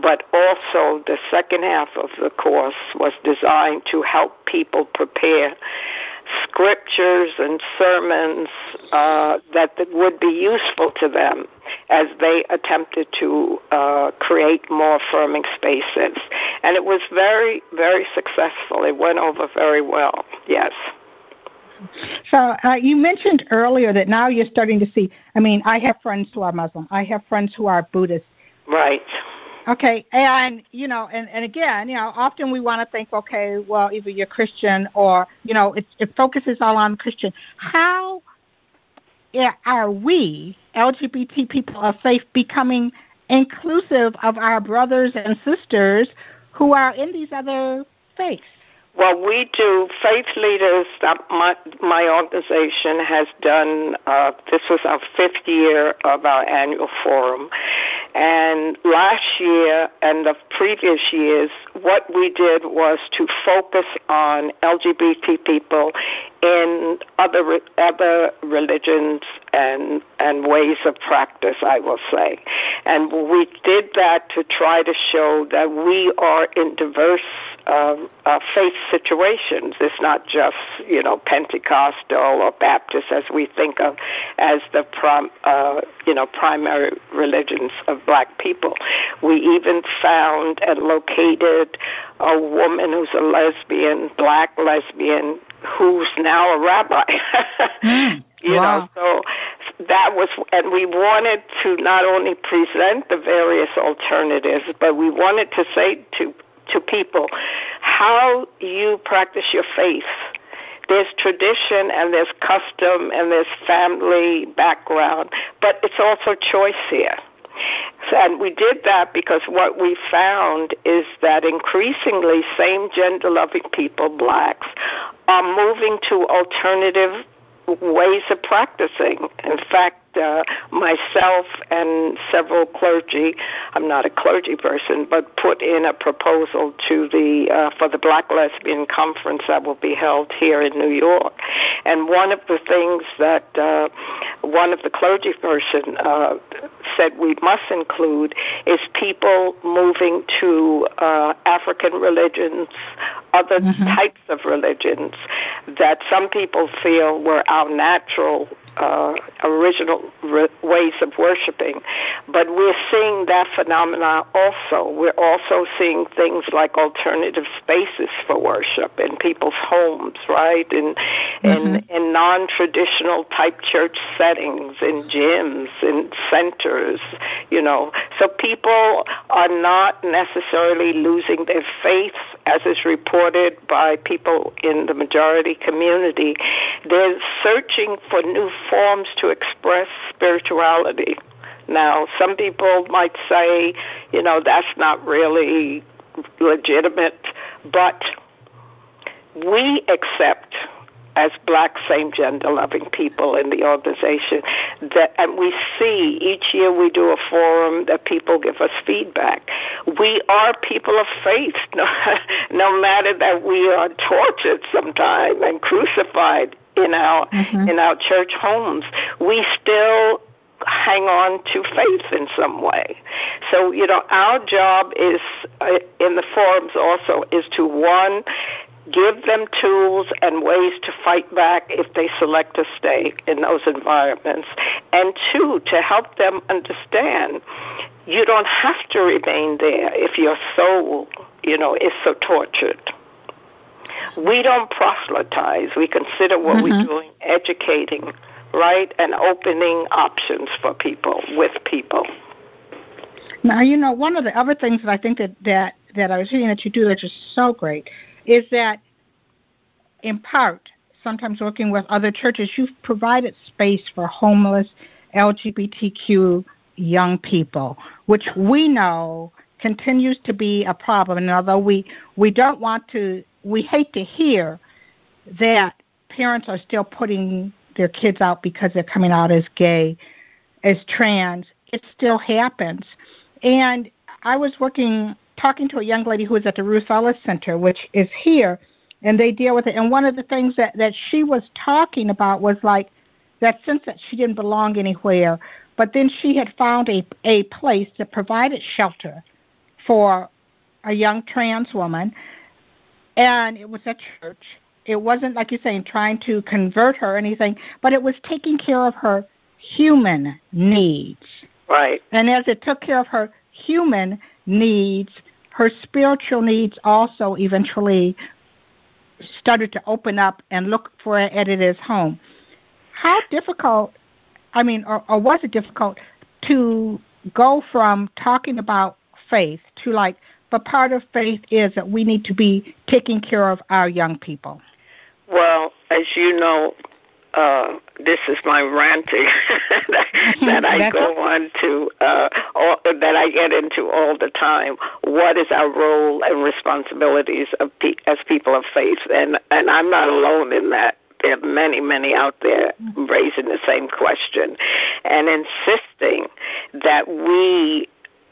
[SPEAKER 2] but also the second half of the course was designed to help people prepare scriptures and sermons uh, that, that would be useful to them as they attempted to uh, create more affirming spaces. And it was very, very successful. It went over very well, yes.
[SPEAKER 1] So uh, you mentioned earlier that now you're starting to see. I mean, I have friends who are Muslim. I have friends who are Buddhist.
[SPEAKER 2] Right.
[SPEAKER 1] Okay, and you know, and, and again, you know, often we want to think, okay, well, either you're Christian or you know, it, it focuses all on Christian. How are we LGBT people of faith becoming inclusive of our brothers and sisters who are in these other faiths?
[SPEAKER 2] Well, we do. Faith Leaders, uh, my, my organization has done, uh, this was our fifth year of our annual forum. And last year and the previous years, what we did was to focus on LGBT people in other other religions and and ways of practice, I will say, and we did that to try to show that we are in diverse uh, uh, faith situations. It's not just you know Pentecostal or Baptist as we think of as the prom, uh, you know primary religions of black people. We even found and located a woman who's a lesbian, black lesbian, who's now a rabbi. (laughs)
[SPEAKER 1] mm,
[SPEAKER 2] you
[SPEAKER 1] wow.
[SPEAKER 2] know, so that was, and we wanted to not only present the various alternatives, but we wanted to say to to people how you practice your faith. There's tradition and there's custom and there's family background, but it's also choice here. And we did that because what we found is that increasingly same gender loving people, blacks, are moving to alternative ways of practicing. In fact, uh, myself and several clergy, I'm not a clergy person, but put in a proposal to the uh, for the Black Lesbian Conference that will be held here in New York. And one of the things that uh, one of the clergy person uh, said we must include is people moving to uh, African religions, other mm-hmm. types of religions that some people feel were our natural uh, original re- ways of worshiping. But we're seeing that phenomena also. We're also seeing things like alternative spaces for worship in people's homes, right? In mm-hmm. in, in non-traditional type church settings, in gyms, in centers, you know. So people are not necessarily losing their faith, as is reported by people in the majority community. They're searching for new forms to express spirituality. Now, some people might say, you know, that's not really legitimate, but we accept as black same gender loving people in the organization that and we see each year we do a forum that people give us feedback we are people of faith no, (laughs) no matter that we are tortured sometimes and crucified in our mm-hmm. in our church homes, we still hang on to faith in some way. So, you know, our job is uh, in the forums also is to one give them tools and ways to fight back if they select to stay in those environments, and two, to help them understand you don't have to remain there if your soul, you know, is so tortured we don't proselytize. We consider what mm-hmm. we're doing educating, right, and opening options for people with people.
[SPEAKER 1] Now, you know, one of the other things that I think that that that I was hearing that you do that's just so great is that, in part, sometimes working with other churches, you've provided space for homeless LGBTQ young people, which we know continues to be a problem. And although we we don't want to we hate to hear that parents are still putting their kids out because they're coming out as gay, as trans. It still happens. And I was working, talking to a young lady who was at the Ruth Ellis Center, which is here, and they deal with it. And one of the things that, that she was talking about was like that sense that she didn't belong anywhere. But then she had found a, a place that provided shelter for a young trans woman and it was at church. It wasn't like you're saying trying to convert her or anything, but it was taking care of her human needs.
[SPEAKER 2] Right.
[SPEAKER 1] And as it took care of her human needs, her spiritual needs also eventually started to open up and look for it at its home. How difficult, I mean, or, or was it difficult to go from talking about faith to like, but part of faith is that we need to be taking care of our young people.
[SPEAKER 2] Well, as you know, uh, this is my ranting (laughs) that, I go on to, uh, all, that I get into all the time. What is our role and responsibilities of pe- as people of faith? And and I'm not alone in that. There are many, many out there raising the same question and insisting that we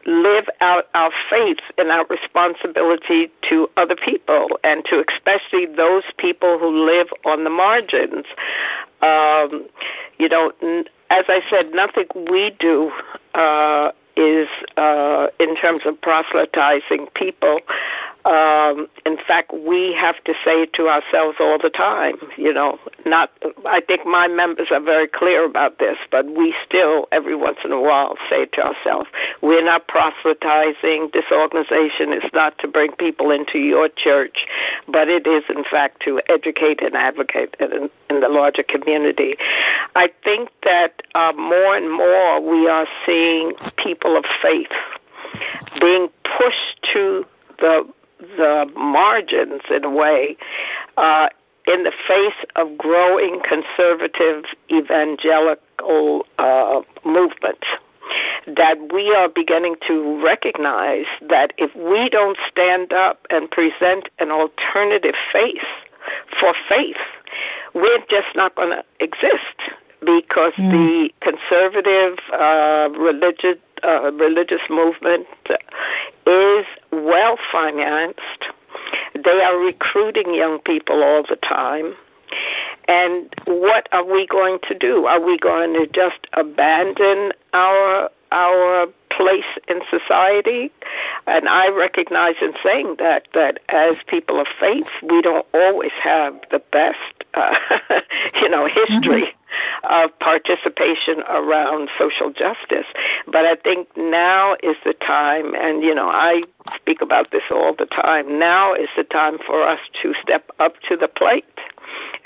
[SPEAKER 2] live out our faith and our responsibility to other people and to especially those people who live on the margins. Um, you know, as I said, nothing we do uh, is uh, in terms of proselytizing people um, in fact, we have to say to ourselves all the time, you know, not, I think my members are very clear about this, but we still, every once in a while, say to ourselves, we're not proselytizing. This organization is not to bring people into your church, but it is, in fact, to educate and advocate in, in the larger community. I think that uh, more and more we are seeing people of faith being pushed to the the margins in a way uh, in the face of growing conservative evangelical uh, movements that we are beginning to recognize that if we don't stand up and present an alternative face for faith, we're just not going to exist because mm. the conservative uh, religious uh, religious movement is well financed. They are recruiting young people all the time. And what are we going to do? Are we going to just abandon our our place in society? And I recognize in saying that that as people of faith, we don't always have the best, uh, (laughs) you know, history mm-hmm. Of participation around social justice. But I think now is the time, and you know, I speak about this all the time. Now is the time for us to step up to the plate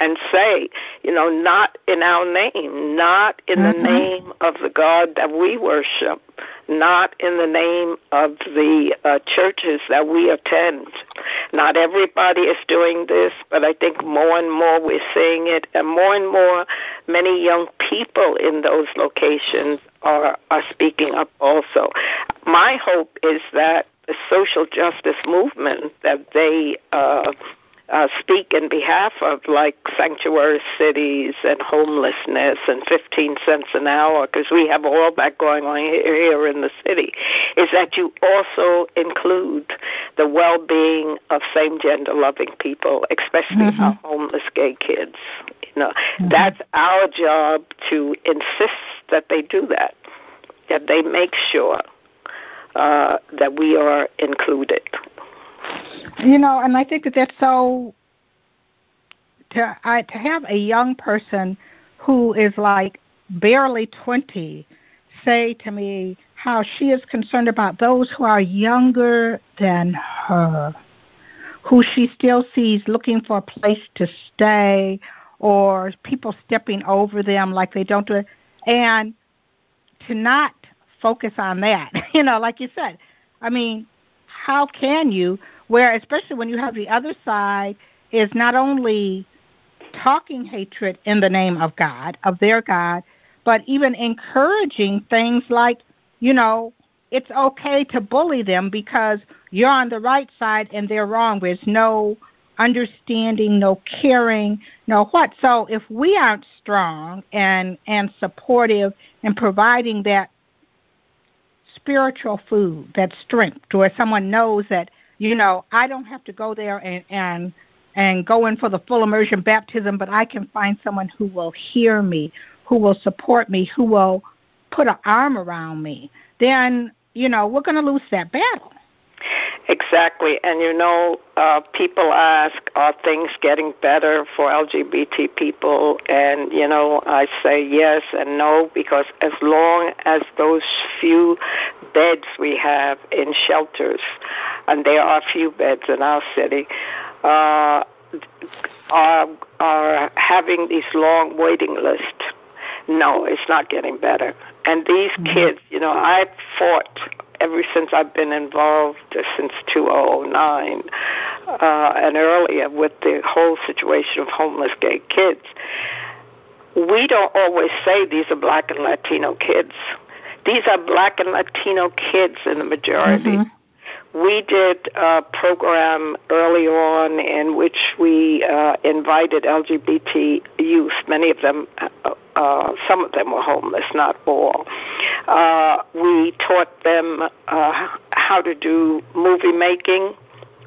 [SPEAKER 2] and say, you know, not in our name, not in mm-hmm. the name of the God that we worship, not in the name of the uh, churches that we attend. Not everybody is doing this, but I think more and more we're seeing it, and more and more many young people in those locations are, are speaking up also. My hope is that the social justice movement that they uh, uh, speak in behalf of, like sanctuary cities and homelessness and 15 cents an hour, because we have all that going on here in the city, is that you also include the well being of same gender loving people, especially mm-hmm. our homeless gay kids. You know, mm-hmm. that's our job to insist that they do that, that they make sure uh, that we are included.
[SPEAKER 1] You know, and I think that that's so to I, to have a young person who is like barely 20 say to me how she is concerned about those who are younger than her, who she still sees looking for a place to stay or people stepping over them like they don't do it, and to not focus on that. (laughs) you know, like you said, I mean, how can you where especially when you have the other side is not only talking hatred in the name of God, of their God, but even encouraging things like, you know, it's okay to bully them because you're on the right side and they're wrong. There's no understanding, no caring, no what. So if we aren't strong and and supportive and providing that spiritual food, that strength, where someone knows that you know, I don't have to go there and and and go in for the full immersion baptism, but I can find someone who will hear me, who will support me, who will put an arm around me. Then, you know, we're going to lose that battle.
[SPEAKER 2] Exactly. And you know, uh, people ask, are things getting better for LGBT people? And, you know, I say yes and no because as long as those few beds we have in shelters, and there are few beds in our city, uh, are, are having these long waiting lists, no, it's not getting better. And these mm-hmm. kids, you know, I fought ever since I've been involved since 2009 uh, and earlier with the whole situation of homeless gay kids. We don't always say these are black and Latino kids. These are black and Latino kids in the majority. Mm-hmm we did a program early on in which we uh, invited LGBT youth. Many of them, uh, some of them were homeless, not all. Uh, we taught them uh, how to do movie making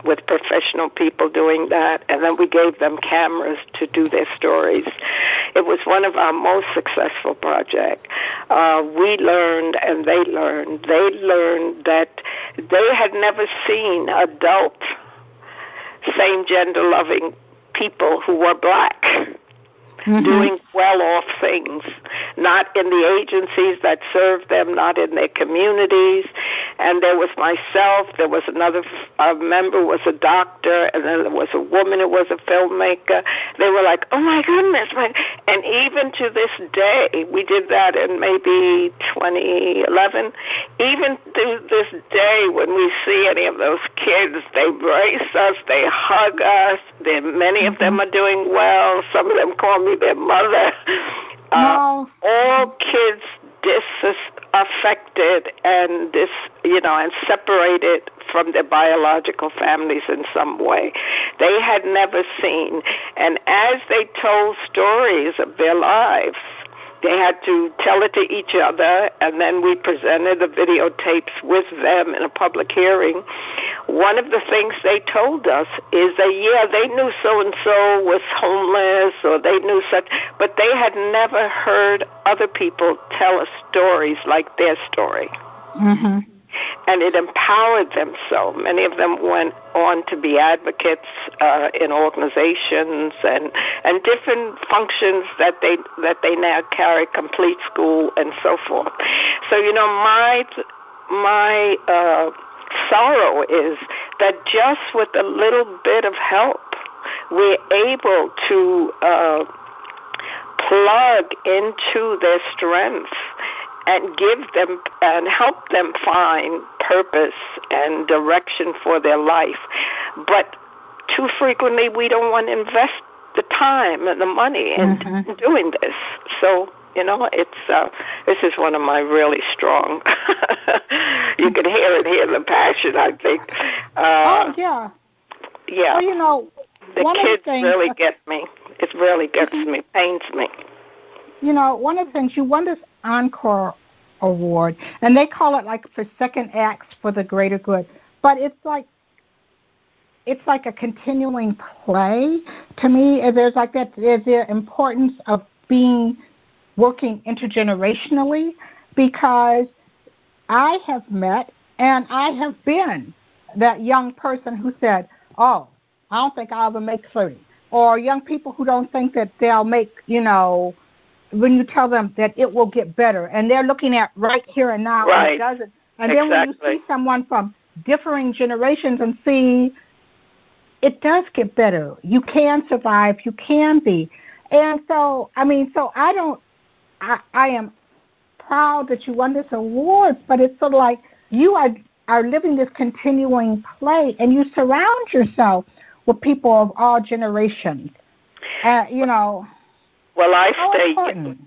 [SPEAKER 2] with professional people doing that, and then we gave them cameras to do their stories. It was one of our most successful projects. Uh, we learned, and they learned. They learned that they had never seen adult, same gender loving people who were black mm-hmm. doing well off things, not in the agencies that serve them, not in their communities. And there was myself, there was another uh, member was a doctor, and then there was a woman who was a filmmaker. They were like, oh my goodness. My, and even to this day, we did that in maybe 2011. Even to this day, when we see any of those kids, they embrace us, they hug us. They, many of them mm-hmm. are doing well. Some of them call me their mother. Uh, no. All kids disaffected and this, you know, and separated from their biological families in some way. They had never seen, and as they told stories of their lives, they had to tell it to each other, and then we presented the videotapes with them in a public hearing. One of the things they told us is that, yeah, they knew so and so was homeless, or they knew such, but they had never heard other people tell us stories like their story.
[SPEAKER 1] Mm-hmm
[SPEAKER 2] and it empowered them so. Many of them went on to be advocates uh, in organizations and and different functions that they that they now carry, complete school and so forth. So you know, my my uh, sorrow is that just with a little bit of help, we're able to. Uh, plug into their strength and give them and help them find purpose and direction for their life. But too frequently we don't want to invest the time and the money in mm-hmm. doing this. So you know, it's uh, this is one of my really strong. (laughs) you can hear it, hear the passion. I think.
[SPEAKER 1] Uh, oh yeah.
[SPEAKER 2] Yeah.
[SPEAKER 1] Well, you know,
[SPEAKER 2] the
[SPEAKER 1] one
[SPEAKER 2] kids
[SPEAKER 1] of the things,
[SPEAKER 2] really get me. It really gets mm-hmm. me, pains me.
[SPEAKER 1] You know, one of the things you won this encore award, and they call it like for second acts for the greater good. But it's like it's like a continuing play to me. There's like that. There's the importance of being working intergenerationally because I have met and I have been that young person who said, "Oh, I don't think I'll ever make thirty," or young people who don't think that they'll make, you know, when you tell them that it will get better, and they're looking at right here and now,
[SPEAKER 2] right.
[SPEAKER 1] and it doesn't. And
[SPEAKER 2] exactly.
[SPEAKER 1] then when you see someone from differing generations and see it does get better, you can survive, you can be. And so, I mean, so I don't, I, I am proud that you won this award, but it's sort of like you are are living this continuing play, and you surround yourself with people of all generations. Uh, you know.
[SPEAKER 2] Well, I
[SPEAKER 1] How
[SPEAKER 2] stay.
[SPEAKER 1] important?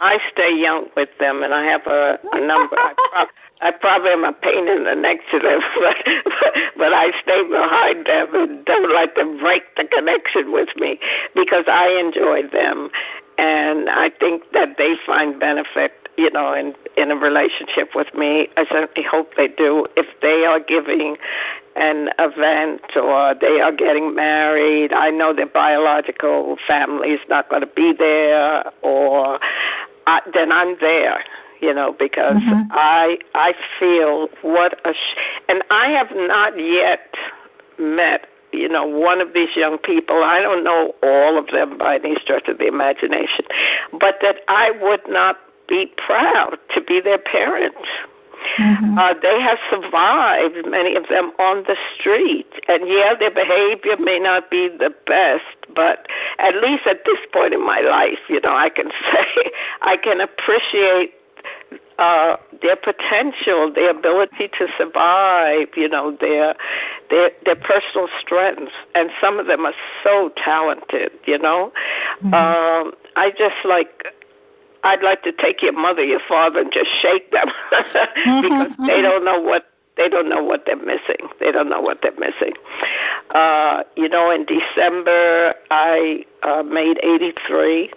[SPEAKER 2] I stay young with them, and I have a, a number. I, prob- I probably am a pain in the neck to them, but, (laughs) but but I stay behind them and don't let them break the connection with me because I enjoy them, and I think that they find benefit, you know, in in a relationship with me. I certainly hope they do. If they are giving an event or they are getting married. I know their biological family is not going to be there, or I, then I'm there. You know, because
[SPEAKER 1] Mhm.
[SPEAKER 2] I I feel what a sh- and I have not yet met you know one of these young people. I don't know all of them by any stretch of the imagination, but that I would not be proud to be their parent.
[SPEAKER 1] Mhm.
[SPEAKER 2] Uh, they have survived, many of them, on the street. And yeah, their behavior may not be the best, but at least at this point in my life, you know, I can (laughs) say I can appreciate uh, their potential, their ability to survive, you know, their their their personal strengths, and some of them are so talented, you know. Mm-hmm. Um, I just like I'd like to take your mother, your father, and just shake them (laughs) because (laughs) they don't know what they don't know what they're missing. They don't know what they're missing. Uh, you know, in December I uh, made 83.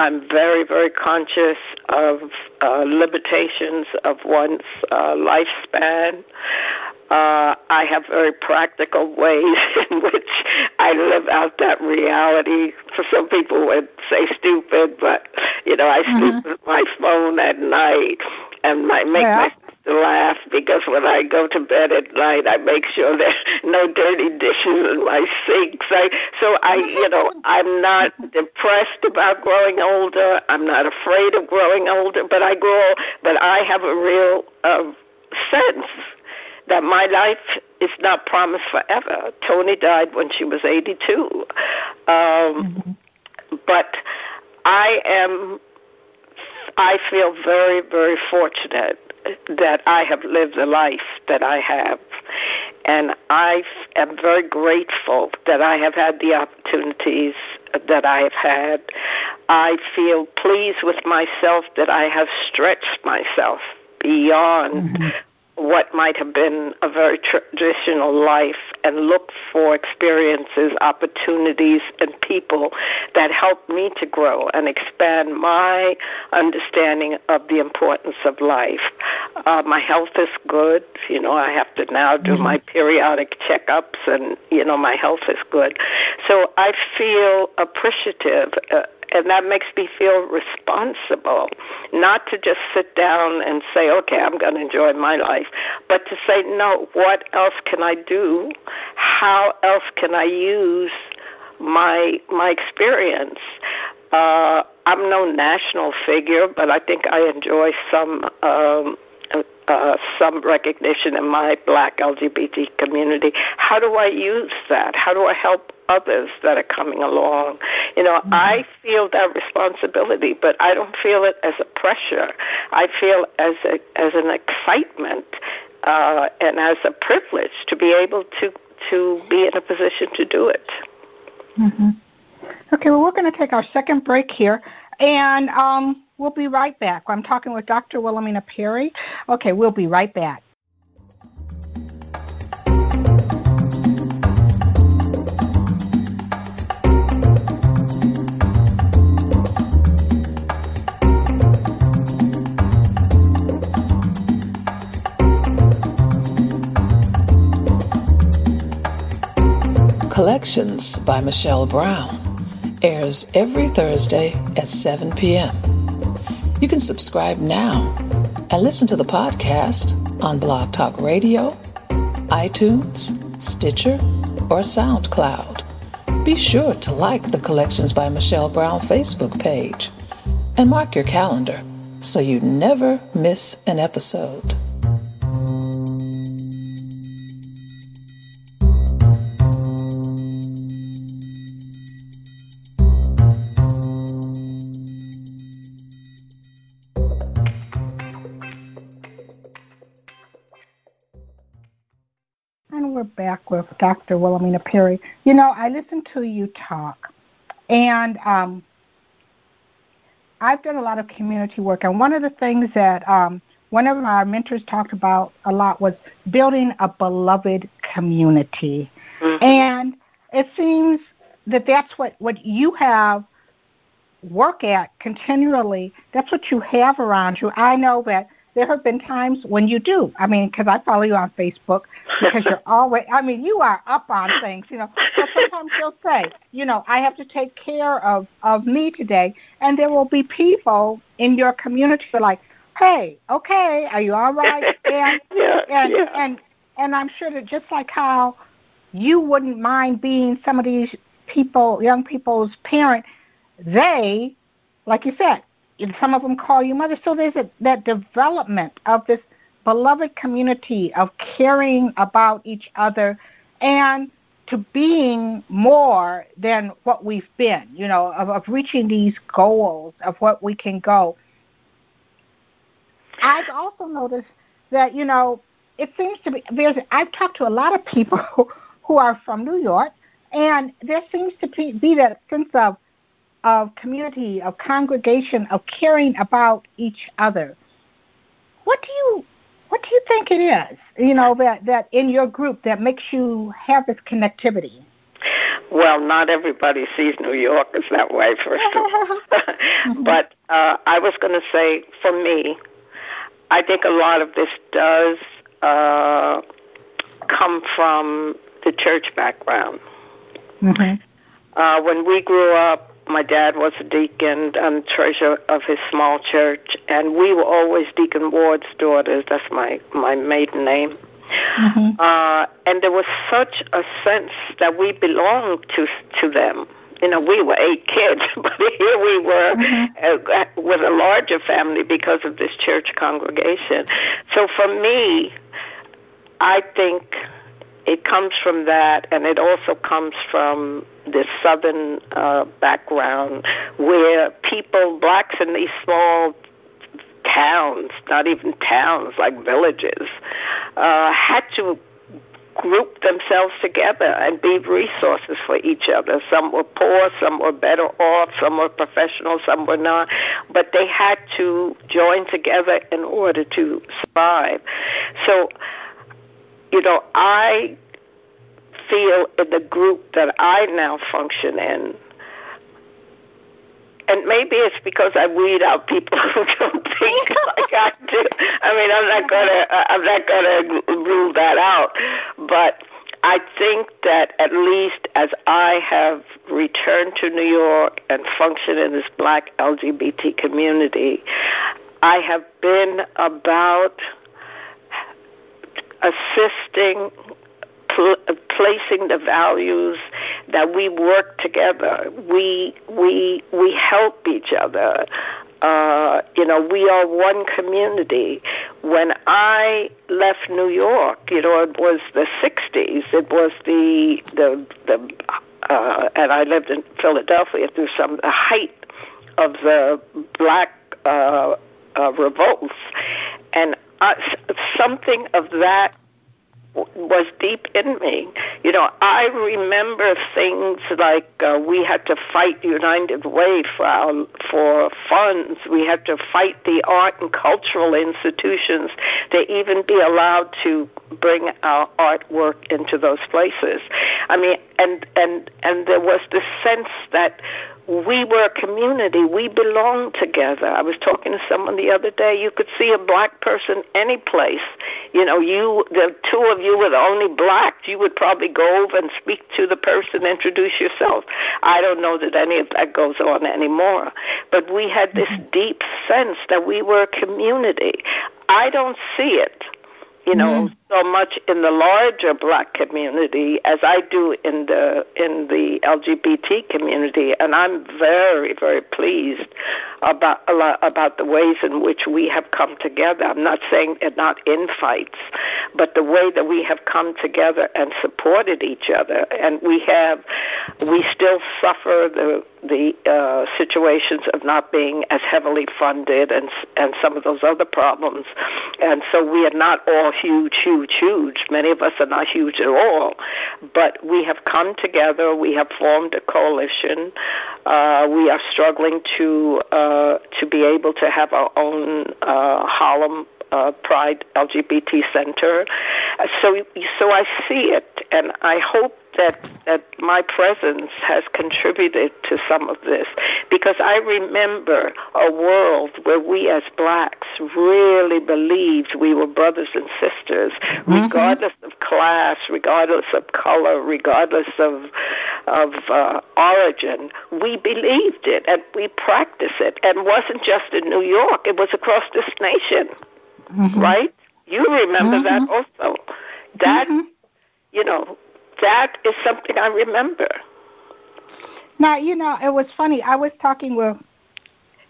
[SPEAKER 2] I'm very, very conscious of uh, limitations of one's uh, lifespan. Uh, I have very practical ways (laughs) in which I live out that reality. For some people would say stupid, but you know, I sleep mm-hmm. with my phone at night and I make yeah. Laugh because when I go to bed at night, I make sure there's (laughs) no dirty dishes in my sinks. I, so I, you know, I'm not depressed about growing older. I'm not afraid of growing older, but I grow. But I have a real uh, sense that my life is not promised forever. Toni died when she was 82. Um, mm-hmm. But I am, I feel very, very fortunate that I have lived the life that I have. And I am very grateful that I have had the opportunities that I have had. I feel pleased with myself that I have stretched myself beyond mm-hmm what might have been a very traditional life and look for experiences, opportunities, and people that help me to grow and expand my understanding of the importance of life. Uh, my health is good. You know, I have to now do mm-hmm. my periodic checkups, and, you know, my health is good. So I feel appreciative. Uh, and that makes me feel responsible, not to just sit down and say, okay, I'm going to enjoy my life, but to say, no, what else can I do? How else can I use my my experience? Uh, I'm no national figure, but I think I enjoy some um, uh, some recognition in my black LGBT community. How do I use that? How do I help others that are coming along. You know, mm-hmm. I feel that responsibility, but I don't feel it as a pressure. I feel as a as an excitement uh, and as a privilege to be able to to be in a position to do it.
[SPEAKER 1] Mm-hmm. Okay, well, we're going to take our second break here, and um, we'll be right back. I'm talking with Dr. Wilhelmina Perry. Okay, we'll be right back.
[SPEAKER 3] Collections by Michelle Brown airs every Thursday at 7 p.m. You can subscribe now and listen to the podcast on Blog Talk Radio, iTunes, Stitcher, or SoundCloud. Be sure to like the Collections by Michelle Brown Facebook page and mark your calendar so you never miss an episode.
[SPEAKER 1] With Dr. Wilhelmina Perry. You know, I listened to you talk, and um, I've done a lot of community work, and one of the things that um, one of our mentors talked about a lot was building a beloved community. Mm-hmm. And it seems that that's what, what you have work at continually. That's what you have around you. I know that there have been times when you do. I mean, because I follow you on Facebook because you're (laughs) always. I mean, you are up on things, you know. So sometimes you'll say, you know, I have to take care of of me today, and there will be people in your community who are like, hey, okay, are you all right? (laughs) And
[SPEAKER 2] yeah,
[SPEAKER 1] and
[SPEAKER 2] yeah.
[SPEAKER 1] and and I'm sure that just like how you wouldn't mind being some of these people, young people's parent, they, like you said, and some of them call you mother. So there's a, that development of this beloved community of caring about each other and to being more than what we've been, you know, of, of reaching these goals of what we can go. I've also noticed that you know it seems to be there's I've talked to a lot of people (laughs) who are from New York, and there seems to be, be that sense of of community, of congregation, of caring about each other. What do you what do you think it is? You know that that in your group that makes you have this connectivity.
[SPEAKER 2] Well, not everybody sees New Yorkers that way, first of all. (laughs) (laughs) but uh, I was going to say, for me, I think a lot of this does uh, come from the church background.
[SPEAKER 1] Mm-hmm.
[SPEAKER 2] Uh, when we grew up, my dad was a deacon and treasurer of his small church, and we were always Deacon Ward's daughters. That's my my maiden name.
[SPEAKER 1] Mm-hmm.
[SPEAKER 2] Uh, and there was such a sense that we belonged to to them. You know, we were eight kids, (laughs) but here we were
[SPEAKER 1] mm-hmm.
[SPEAKER 2] uh, with a larger family because of this church congregation. So for me, I think it comes from that, and it also comes from this southern uh, background where people, blacks in these small towns, not even towns, like villages, uh, had to group themselves together and be resources for each other. Some were poor, some were better off, some were professional, some were not, but they had to join together in order to survive. So, you know, I feel in the group that I now function in and maybe it's because I weed out people (laughs) who don't think (laughs) like I do. I mean, I'm not gonna I'm not gonna rule that out, but I think that at least as I have returned to New York and function in this black LGBT community, I have been about assisting pl- placing the values that we work together. We we we help each other. Uh, you know, we are one community. When I left New York, you know, it was the '60s. It was the the the, uh, and I lived in Philadelphia through some the height of the black uh, uh, revolts, and uh, something of that was deep in me. You know, I remember things like uh, we had to fight United Way for our, for funds. We had to fight the art and cultural institutions to even be allowed to bring our artwork into those places. I mean, and and and there was this sense that we were a community. We belonged together. I was talking to someone the other day. You could see a black person any place. You know, you the two of you were the only black. You would probably go over and speak to the person, introduce yourself. I don't know that any of that goes on anymore. But we had this mm-hmm. deep sense that we were a community. I don't see it you know, mm. So much in the larger black community as I do in the in the LGBT community, and I'm very very pleased about about the ways in which we have come together. I'm not saying not in fights, but the way that we have come together and supported each other, and we have we still suffer the the uh, situations of not being as heavily funded and and some of those other problems, and so we are not all huge, huge, huge. Many of us are not huge at all, but we have come together. We have formed a coalition. Uh, we are struggling to uh, to be able to have our own uh, Harlem uh, Pride LGBT Center. So, so I see it, and I hope that that my presence has contributed to some of this because I remember a world where we as blacks really believed we were brothers and sisters mm-hmm. regardless of class regardless of color regardless of of uh, origin we believed it and we practiced it and it wasn't just in New York it was across this nation
[SPEAKER 1] mm-hmm.
[SPEAKER 2] right you remember
[SPEAKER 1] mm-hmm.
[SPEAKER 2] that also that
[SPEAKER 1] mm-hmm.
[SPEAKER 2] you know that is something I remember.
[SPEAKER 1] Now, you know, it was funny. I was talking with.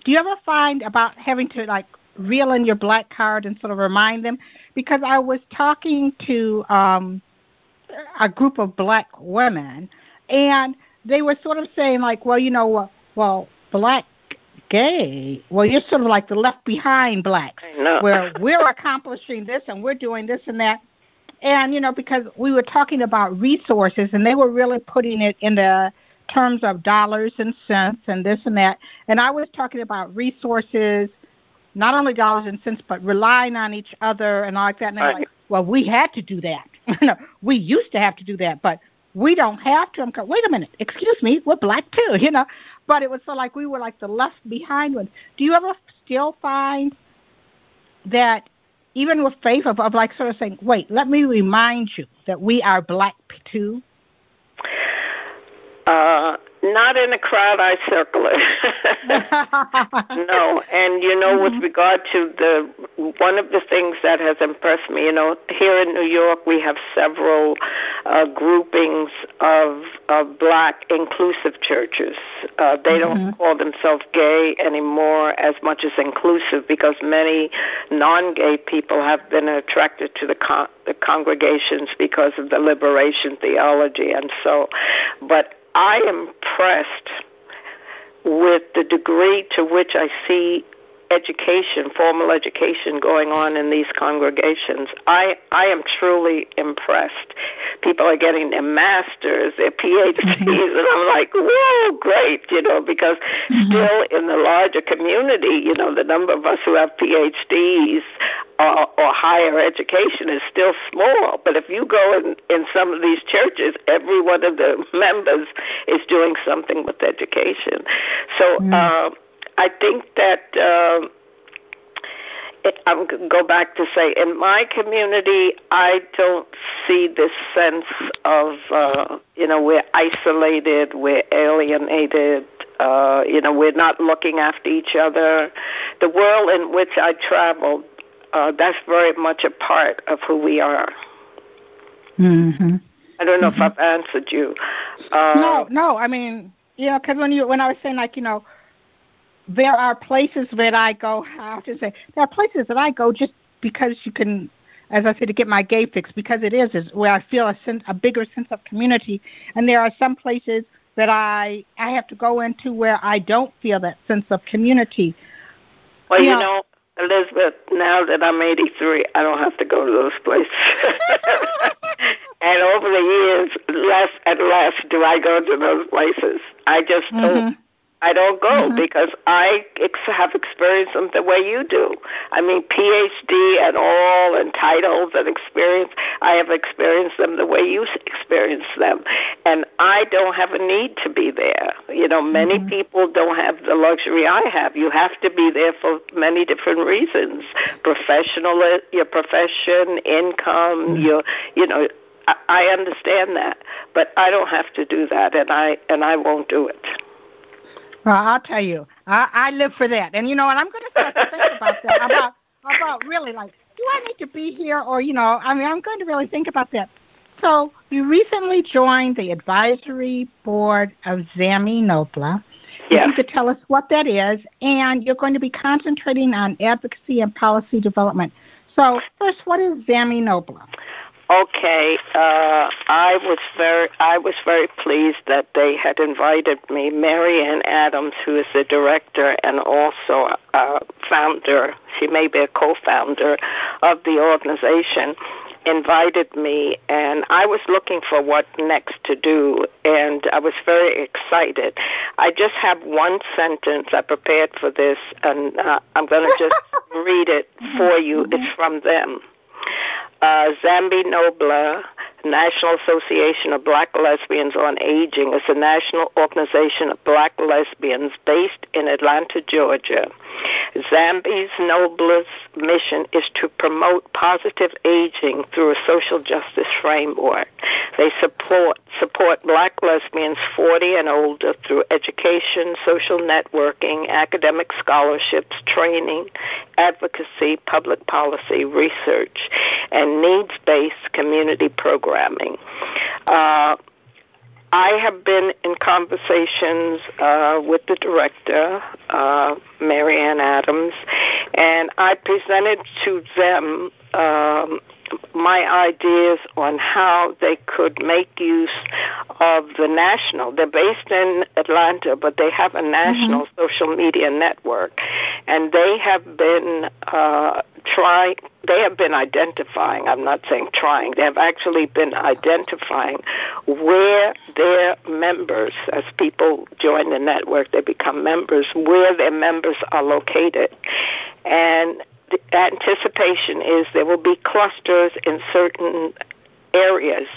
[SPEAKER 1] Do you ever find about having to like reel in your black card and sort of remind them? Because I was talking to um, a group of black women, and they were sort of saying like, well, you know, well, black gay. Well, you're sort of like the left behind blacks, where (laughs) we're accomplishing this and we're doing this and that. And, you know, because we were talking about resources and they were really putting it in the terms of dollars and cents and this and that. And I was talking about resources, not only dollars and cents, but relying on each other and all like that. And they're right. like, well, we had to do that. (laughs) we used to have to do that, but we don't have to. I'm going, wait a minute, excuse me, we're black too, you know. But it was so like we were like the left behind ones. Do you ever still find that even with faith of, of like sort of saying, wait, let me remind you that we are black too?
[SPEAKER 2] Uh, not in a crowd I circle it. (laughs) no, and you know, with mm-hmm. regard to the one of the things that has impressed me, you know, here in New York we have several uh, groupings of of black inclusive churches. Uh, they mm-hmm. don't call themselves gay anymore as much as inclusive because many non-gay people have been attracted to the con- the congregations because of the liberation theology and so, but I am impressed with the degree to which I see education, formal education going on in these congregations. I I am truly impressed. People are getting their masters, their PhDs, and I'm like, whoa, great, you know, because mm-hmm. still in the larger community, you know, the number of us who have PhDs or, or higher education is still small. But if you go in, in some of these churches, every one of the (laughs) members is doing something with education. So. Mm-hmm. Uh, I think that uh, I'm going to go back to say in my community, I don't see this sense of uh, you know we're isolated, we're alienated. Uh, you know, we're not looking after each other. The world in which I travel, uh, that's very much a part of who we are.
[SPEAKER 1] Mm-hmm.
[SPEAKER 2] I don't know
[SPEAKER 1] mm-hmm.
[SPEAKER 2] if I've answered you.
[SPEAKER 1] Uh, no, no. I mean, you know, because when you when I was saying like you know there are places that I go. (laughs) I have to say there are places that I go just because you can, as I said, to get my gay fix because it is is where I feel a sense, a bigger sense of community. And there are some places that I I have to go into where I don't feel that sense of community.
[SPEAKER 2] Well, you, you know, know, Elizabeth, now that I'm 83, I don't have to go to those places. (laughs) and over the years, less and less do I go to those places. I just mm-hmm. don't I don't go mm-hmm. because I ex- have experienced them the way you do. I mean, PhD and all, and titles and experience. I have experienced them the way you experience them, and I don't have a need to be there. You know, many mm-hmm. people don't have the luxury I have. You have to be there for many different reasons: professional, your profession, income, mm-hmm. your, you know. I understand that, but I don't have to do that, and I and I won't do it.
[SPEAKER 1] Well, I'll tell you, I, I live for that, and you know, and I'm going to start to think about that about about really like, do I need to be here, or you know, I mean, I'm going to really think about that. So you recently joined the advisory board of Zami Nobla.
[SPEAKER 2] Yes.
[SPEAKER 1] You could tell us what that is, and you're going to be concentrating on advocacy and policy development. So, first, what is Zami Nobla?
[SPEAKER 2] Okay, uh, I was very I was very pleased that they had invited me. Mary Anne Adams, who is the director and also a founder, she may be a co-founder of the organization, invited me, and I was looking for what next to do, and I was very excited. I just have one sentence I prepared for this, and uh, I'm going to just (laughs) read it for you. It's from them uh, Zami Nobla National Association of Black Lesbians on Aging is a national organization of black lesbians based in Atlanta, Georgia. Zami Nobla's mission is to promote positive aging through a social justice framework. They support support black lesbians 40 and older through education, social networking, academic scholarships, training, advocacy, public policy, research, and needs-based community programming. Uh, I have been in conversations uh, with the director, uh, Mary Anne Adams, and I presented to them um, my ideas on how they could make use of the national. They're based in Atlanta, but they have a national mm-hmm. social media network, and they have been uh, trying. They have been identifying. I'm not saying trying. They have actually been identifying where their members, as people join the network, they become members, where their members are located, and the anticipation is there will be clusters in certain areas.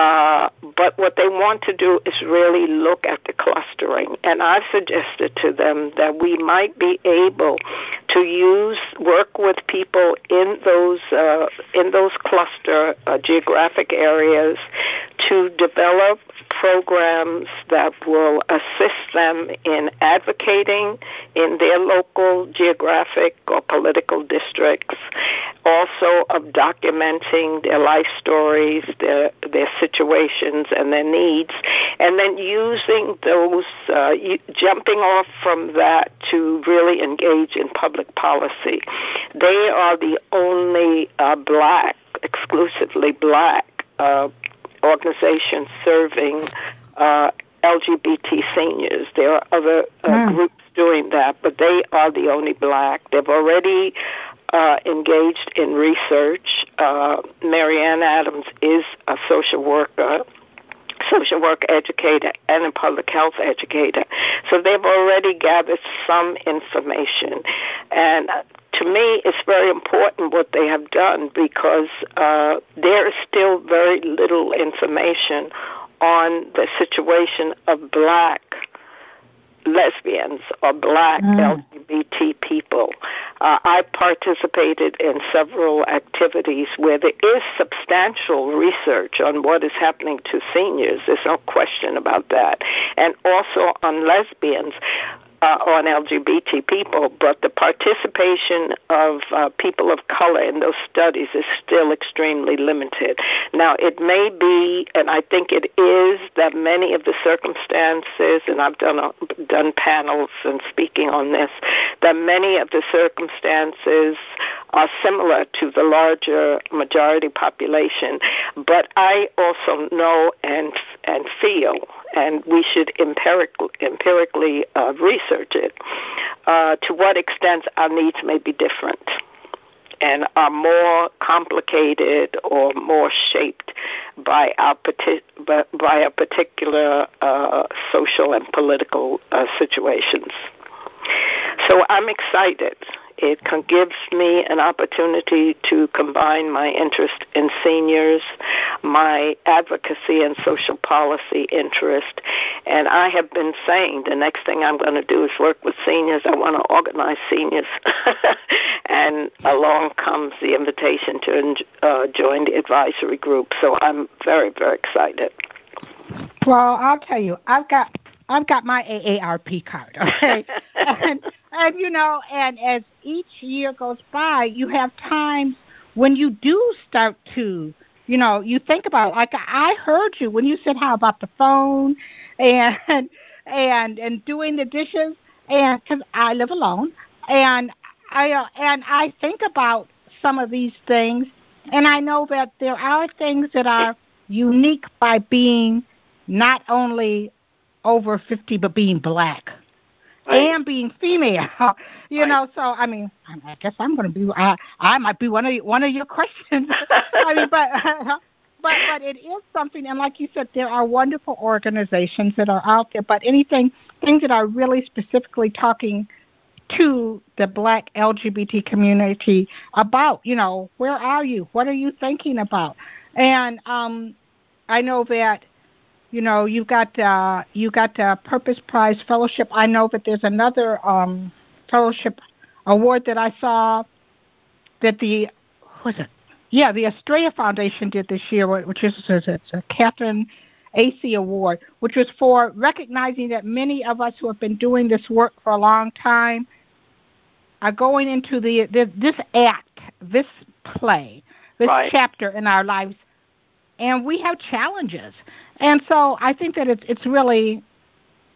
[SPEAKER 2] Uh, but what they want to do is really look at the clustering. And I've suggested to them that we might be able to use work with people in those uh, in those cluster uh, geographic areas to develop programs that will assist them in advocating in their local geographic or political districts, also of documenting their life stories, their their and their needs, and then using those, uh, jumping off from that to really engage in public policy. They are the only uh, black, exclusively black uh, organization serving uh, LGBT seniors. There are other uh, mm. groups doing that, but they are the only black. They've already uh, engaged in research. Uh, Mary Anne Adams is a social worker social work educator and a public health educator. So they've already gathered some information. And to me, it's very important what they have done because uh, there is still very little information on the situation of black lesbians or black mm. LGBT people. Uh, I participated in several activities where there is substantial research on what is happening to seniors. There's no question about that. And also on lesbians uh, on LGBT people, but the participation of uh, people of color in those studies is still extremely limited. Now, it may be, and I think it is, that many of the circumstances, and I've done a, done panels and speaking on this, that many of the circumstances are similar to the larger majority population. But I also know and and feel, and we should empirically, empirically uh, research it, uh, to what extent our needs may be different and are more complicated or more shaped by our by a particular uh, social and political uh, situations. So I'm excited it gives me an opportunity to combine my interest in seniors, my advocacy and social policy interest. And I have been saying the next thing I'm going to do is work with seniors. I want to organize seniors. (laughs) and along comes the invitation to uh, join the advisory group. So I'm very, very excited.
[SPEAKER 1] Well, I'll tell you, I've got I've got my AARP card, okay? (laughs) and and you know, and as each year goes by, you have times when you do start to, you know, you think about like I heard you when you said how about the phone? And and and doing the dishes. And cuz I live alone. And I uh, and I think about some of these things. And I know that there are things that are (laughs) unique by being not only over 50 but being black right. and being female. (laughs) you right. know, so I mean, I guess I'm going to be. I I might be one of one of your (laughs) questions. I mean, but. (laughs) but but it is something and like you said there are wonderful organizations that are out there but anything things that are really specifically talking to the black lgbt community about you know where are you what are you thinking about and um i know that you know, you got uh, you got a Purpose Prize Fellowship. I know that there's another um, fellowship award that I saw that the was it? Yeah, the Astraea Foundation did this year, which is it's a Katherine Acey Award, which was for recognizing that many of us who have been doing this work for a long time are going into the this act, this play, this right. chapter in our lives, and we have challenges. And so I think that it's it's really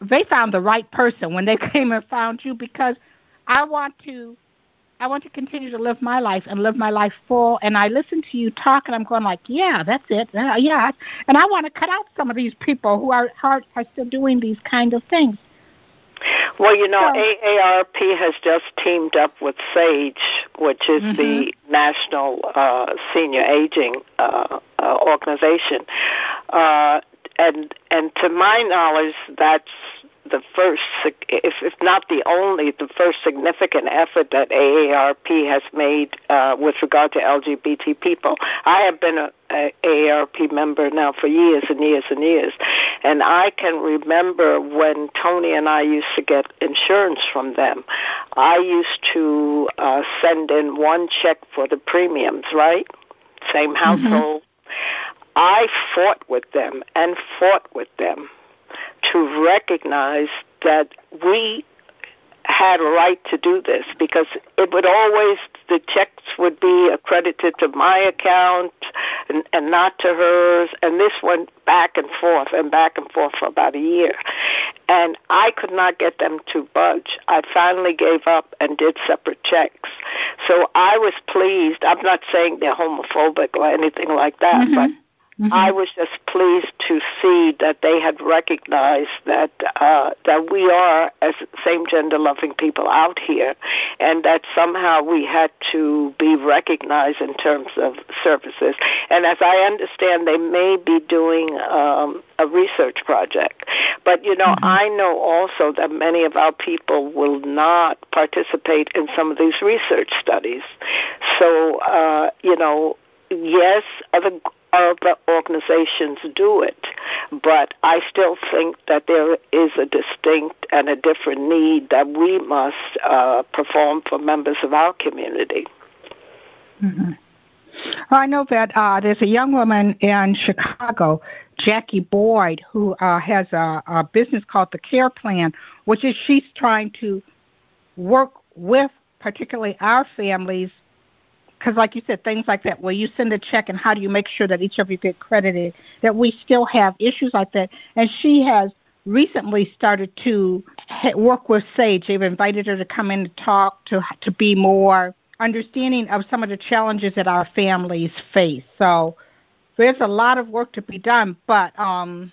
[SPEAKER 1] they found the right person when they (laughs) came and found you because I want to I want to continue to live my life and live my life full. And I listen to you talk, and I'm going like, yeah, that's it, yeah. And I want to cut out some of these people who are are, are still doing these kind of things.
[SPEAKER 2] Well, you know, so, AARP has just teamed up with SAGE, which is mm-hmm. the National uh, Senior Aging uh, uh, Organization, uh, and and to my knowledge, that's the first, if, if not the only, the first significant effort that AARP has made uh, with regard to LGBT people. I have been a, a AARP member now for years and years and years, and I can remember when Tony and I used to get insurance from them. I used to uh, send in one check for the premiums, right? Same mm-hmm. household. Mm-hmm. I fought with them and fought with them to recognize that we had a right to do this because it would always the checks would be accredited to my account and, and not to hers and this went back and forth and back and forth for about a year and I could not get them to budge. I finally gave up and did separate checks. So I was pleased. I'm not saying they're homophobic or anything like that, mm-hmm. but Mm-hmm. I was just pleased to see that they had recognized that uh, that we are as same gender loving people out here, and that somehow we had to be recognized in terms of services. And as I understand, they may be doing um, a research project. But you know, mm-hmm. I know also that many of our people will not participate in some of these research studies. So uh, you know, yes, other other organizations do it, but I still think that there is a distinct and a different need that we must uh, perform for members of our community.
[SPEAKER 1] Mm-hmm. Well, I know that uh, there's a young woman in Chicago, Jackie Boyd, who uh, has a, a business called the Care Plan, which is she's trying to work with particularly our families because like you said, things like that, where you send a check and how do you make sure that each of you get credited, that we still have issues like that. And she has recently started to work with Sage. They've invited her to come in to talk, to to be more understanding of some of the challenges that our families face. So there's a lot of work to be done, but um,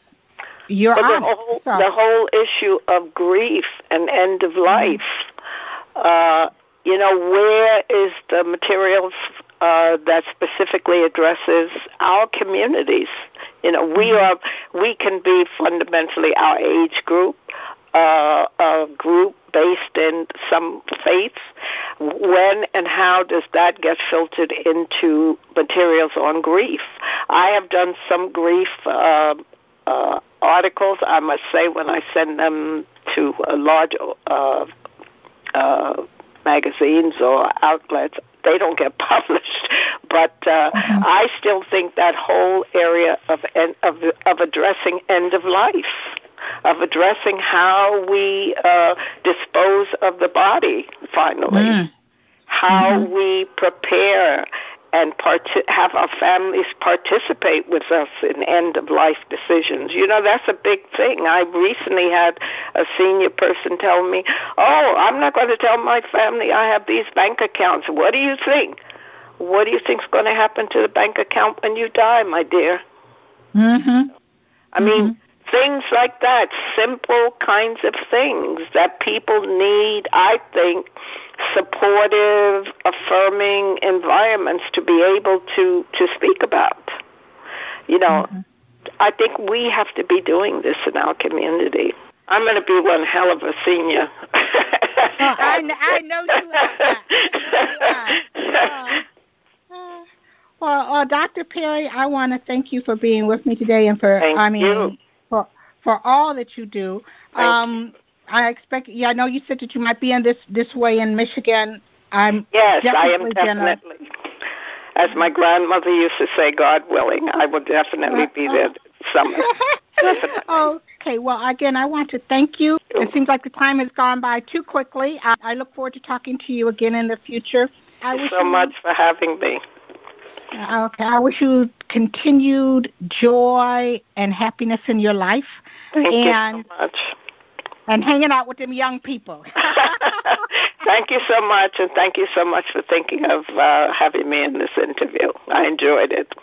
[SPEAKER 1] you're
[SPEAKER 2] but
[SPEAKER 1] on
[SPEAKER 2] the whole, so. the whole issue of grief and end of life. Mm-hmm. Uh, you know, where is the materials uh, that specifically addresses our communities? You know, we mm-hmm. are we can be fundamentally our age group, uh, a group based in some faiths. When and how does that get filtered into materials on grief? I have done some grief. Uh, uh, articles, I must say, when I send them to a large uh, uh, magazines or outlets, they don't get (laughs) published. But uh, mm-hmm. I still think that whole area of of of addressing end of life, of addressing how we uh, dispose of the body, finally, mm. how mm-hmm. we prepare and part- have our families participate with us in end of life decisions. You know, that's a big thing. I recently had a senior person tell me, "Oh, I'm not going to tell my family I have these bank accounts. What do you think? What do you think's going to happen to the bank account when you die, my dear?"
[SPEAKER 1] Mhm.
[SPEAKER 2] I mean, mm-hmm things like that, simple kinds of things that people need, I think, supportive, affirming environments to be able to, to speak about. You know, mm-hmm. I think we have to be doing this in our community. I'm going to be one hell of a senior. (laughs)
[SPEAKER 1] I, I know you are. (laughs) Well, uh, Dr. Perry, I want to thank you for being with me today and for,
[SPEAKER 2] thank
[SPEAKER 1] I mean,
[SPEAKER 2] you
[SPEAKER 1] for all that you do.
[SPEAKER 2] Um,
[SPEAKER 1] I expect. Yeah, I know you said that you might be in this this way in Michigan. I'm
[SPEAKER 2] yes,
[SPEAKER 1] I
[SPEAKER 2] am definitely. Gonna, as my grandmother used to say, God willing, I will definitely be there (laughs) summer.
[SPEAKER 1] okay. Well, again, I want to thank you. It seems like the time has gone by too quickly. I, I look forward to talking to you again in the future.
[SPEAKER 2] Thank you so much for having me.
[SPEAKER 1] Okay. I wish you continued joy and happiness in your life.
[SPEAKER 2] Thank
[SPEAKER 1] and,
[SPEAKER 2] you so much.
[SPEAKER 1] And hanging out with them young people. (laughs) (laughs)
[SPEAKER 2] Thank you so much, and thank you so much for thinking of uh, having me in this interview. I enjoyed it.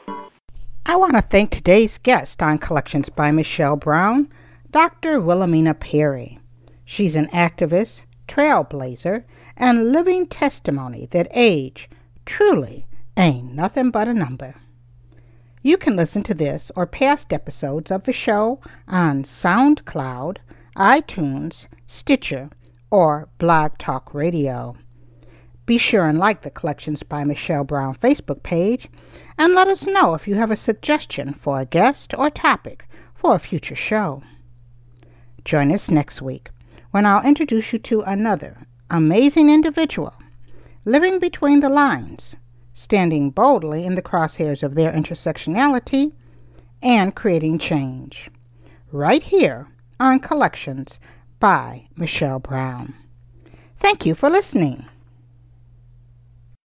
[SPEAKER 1] I want to thank today's guest on Collections by Michelle Brown, Dr. Wilhelmina Perry. She's an activist, trailblazer, and living testimony that age truly ain't nothing but a number. You can listen to this or past episodes of the show on SoundCloud, iTunes, Stitcher, or Blog Talk Radio. Be sure and like the Collections by Michelle Brown Facebook page and let us know if you have a suggestion for a guest or topic for a future show. Join us next week when I'll introduce you to another amazing individual living between the lines, standing boldly in the crosshairs of their intersectionality, and creating change. Right here on Collections by Michelle Brown. Thank you for listening.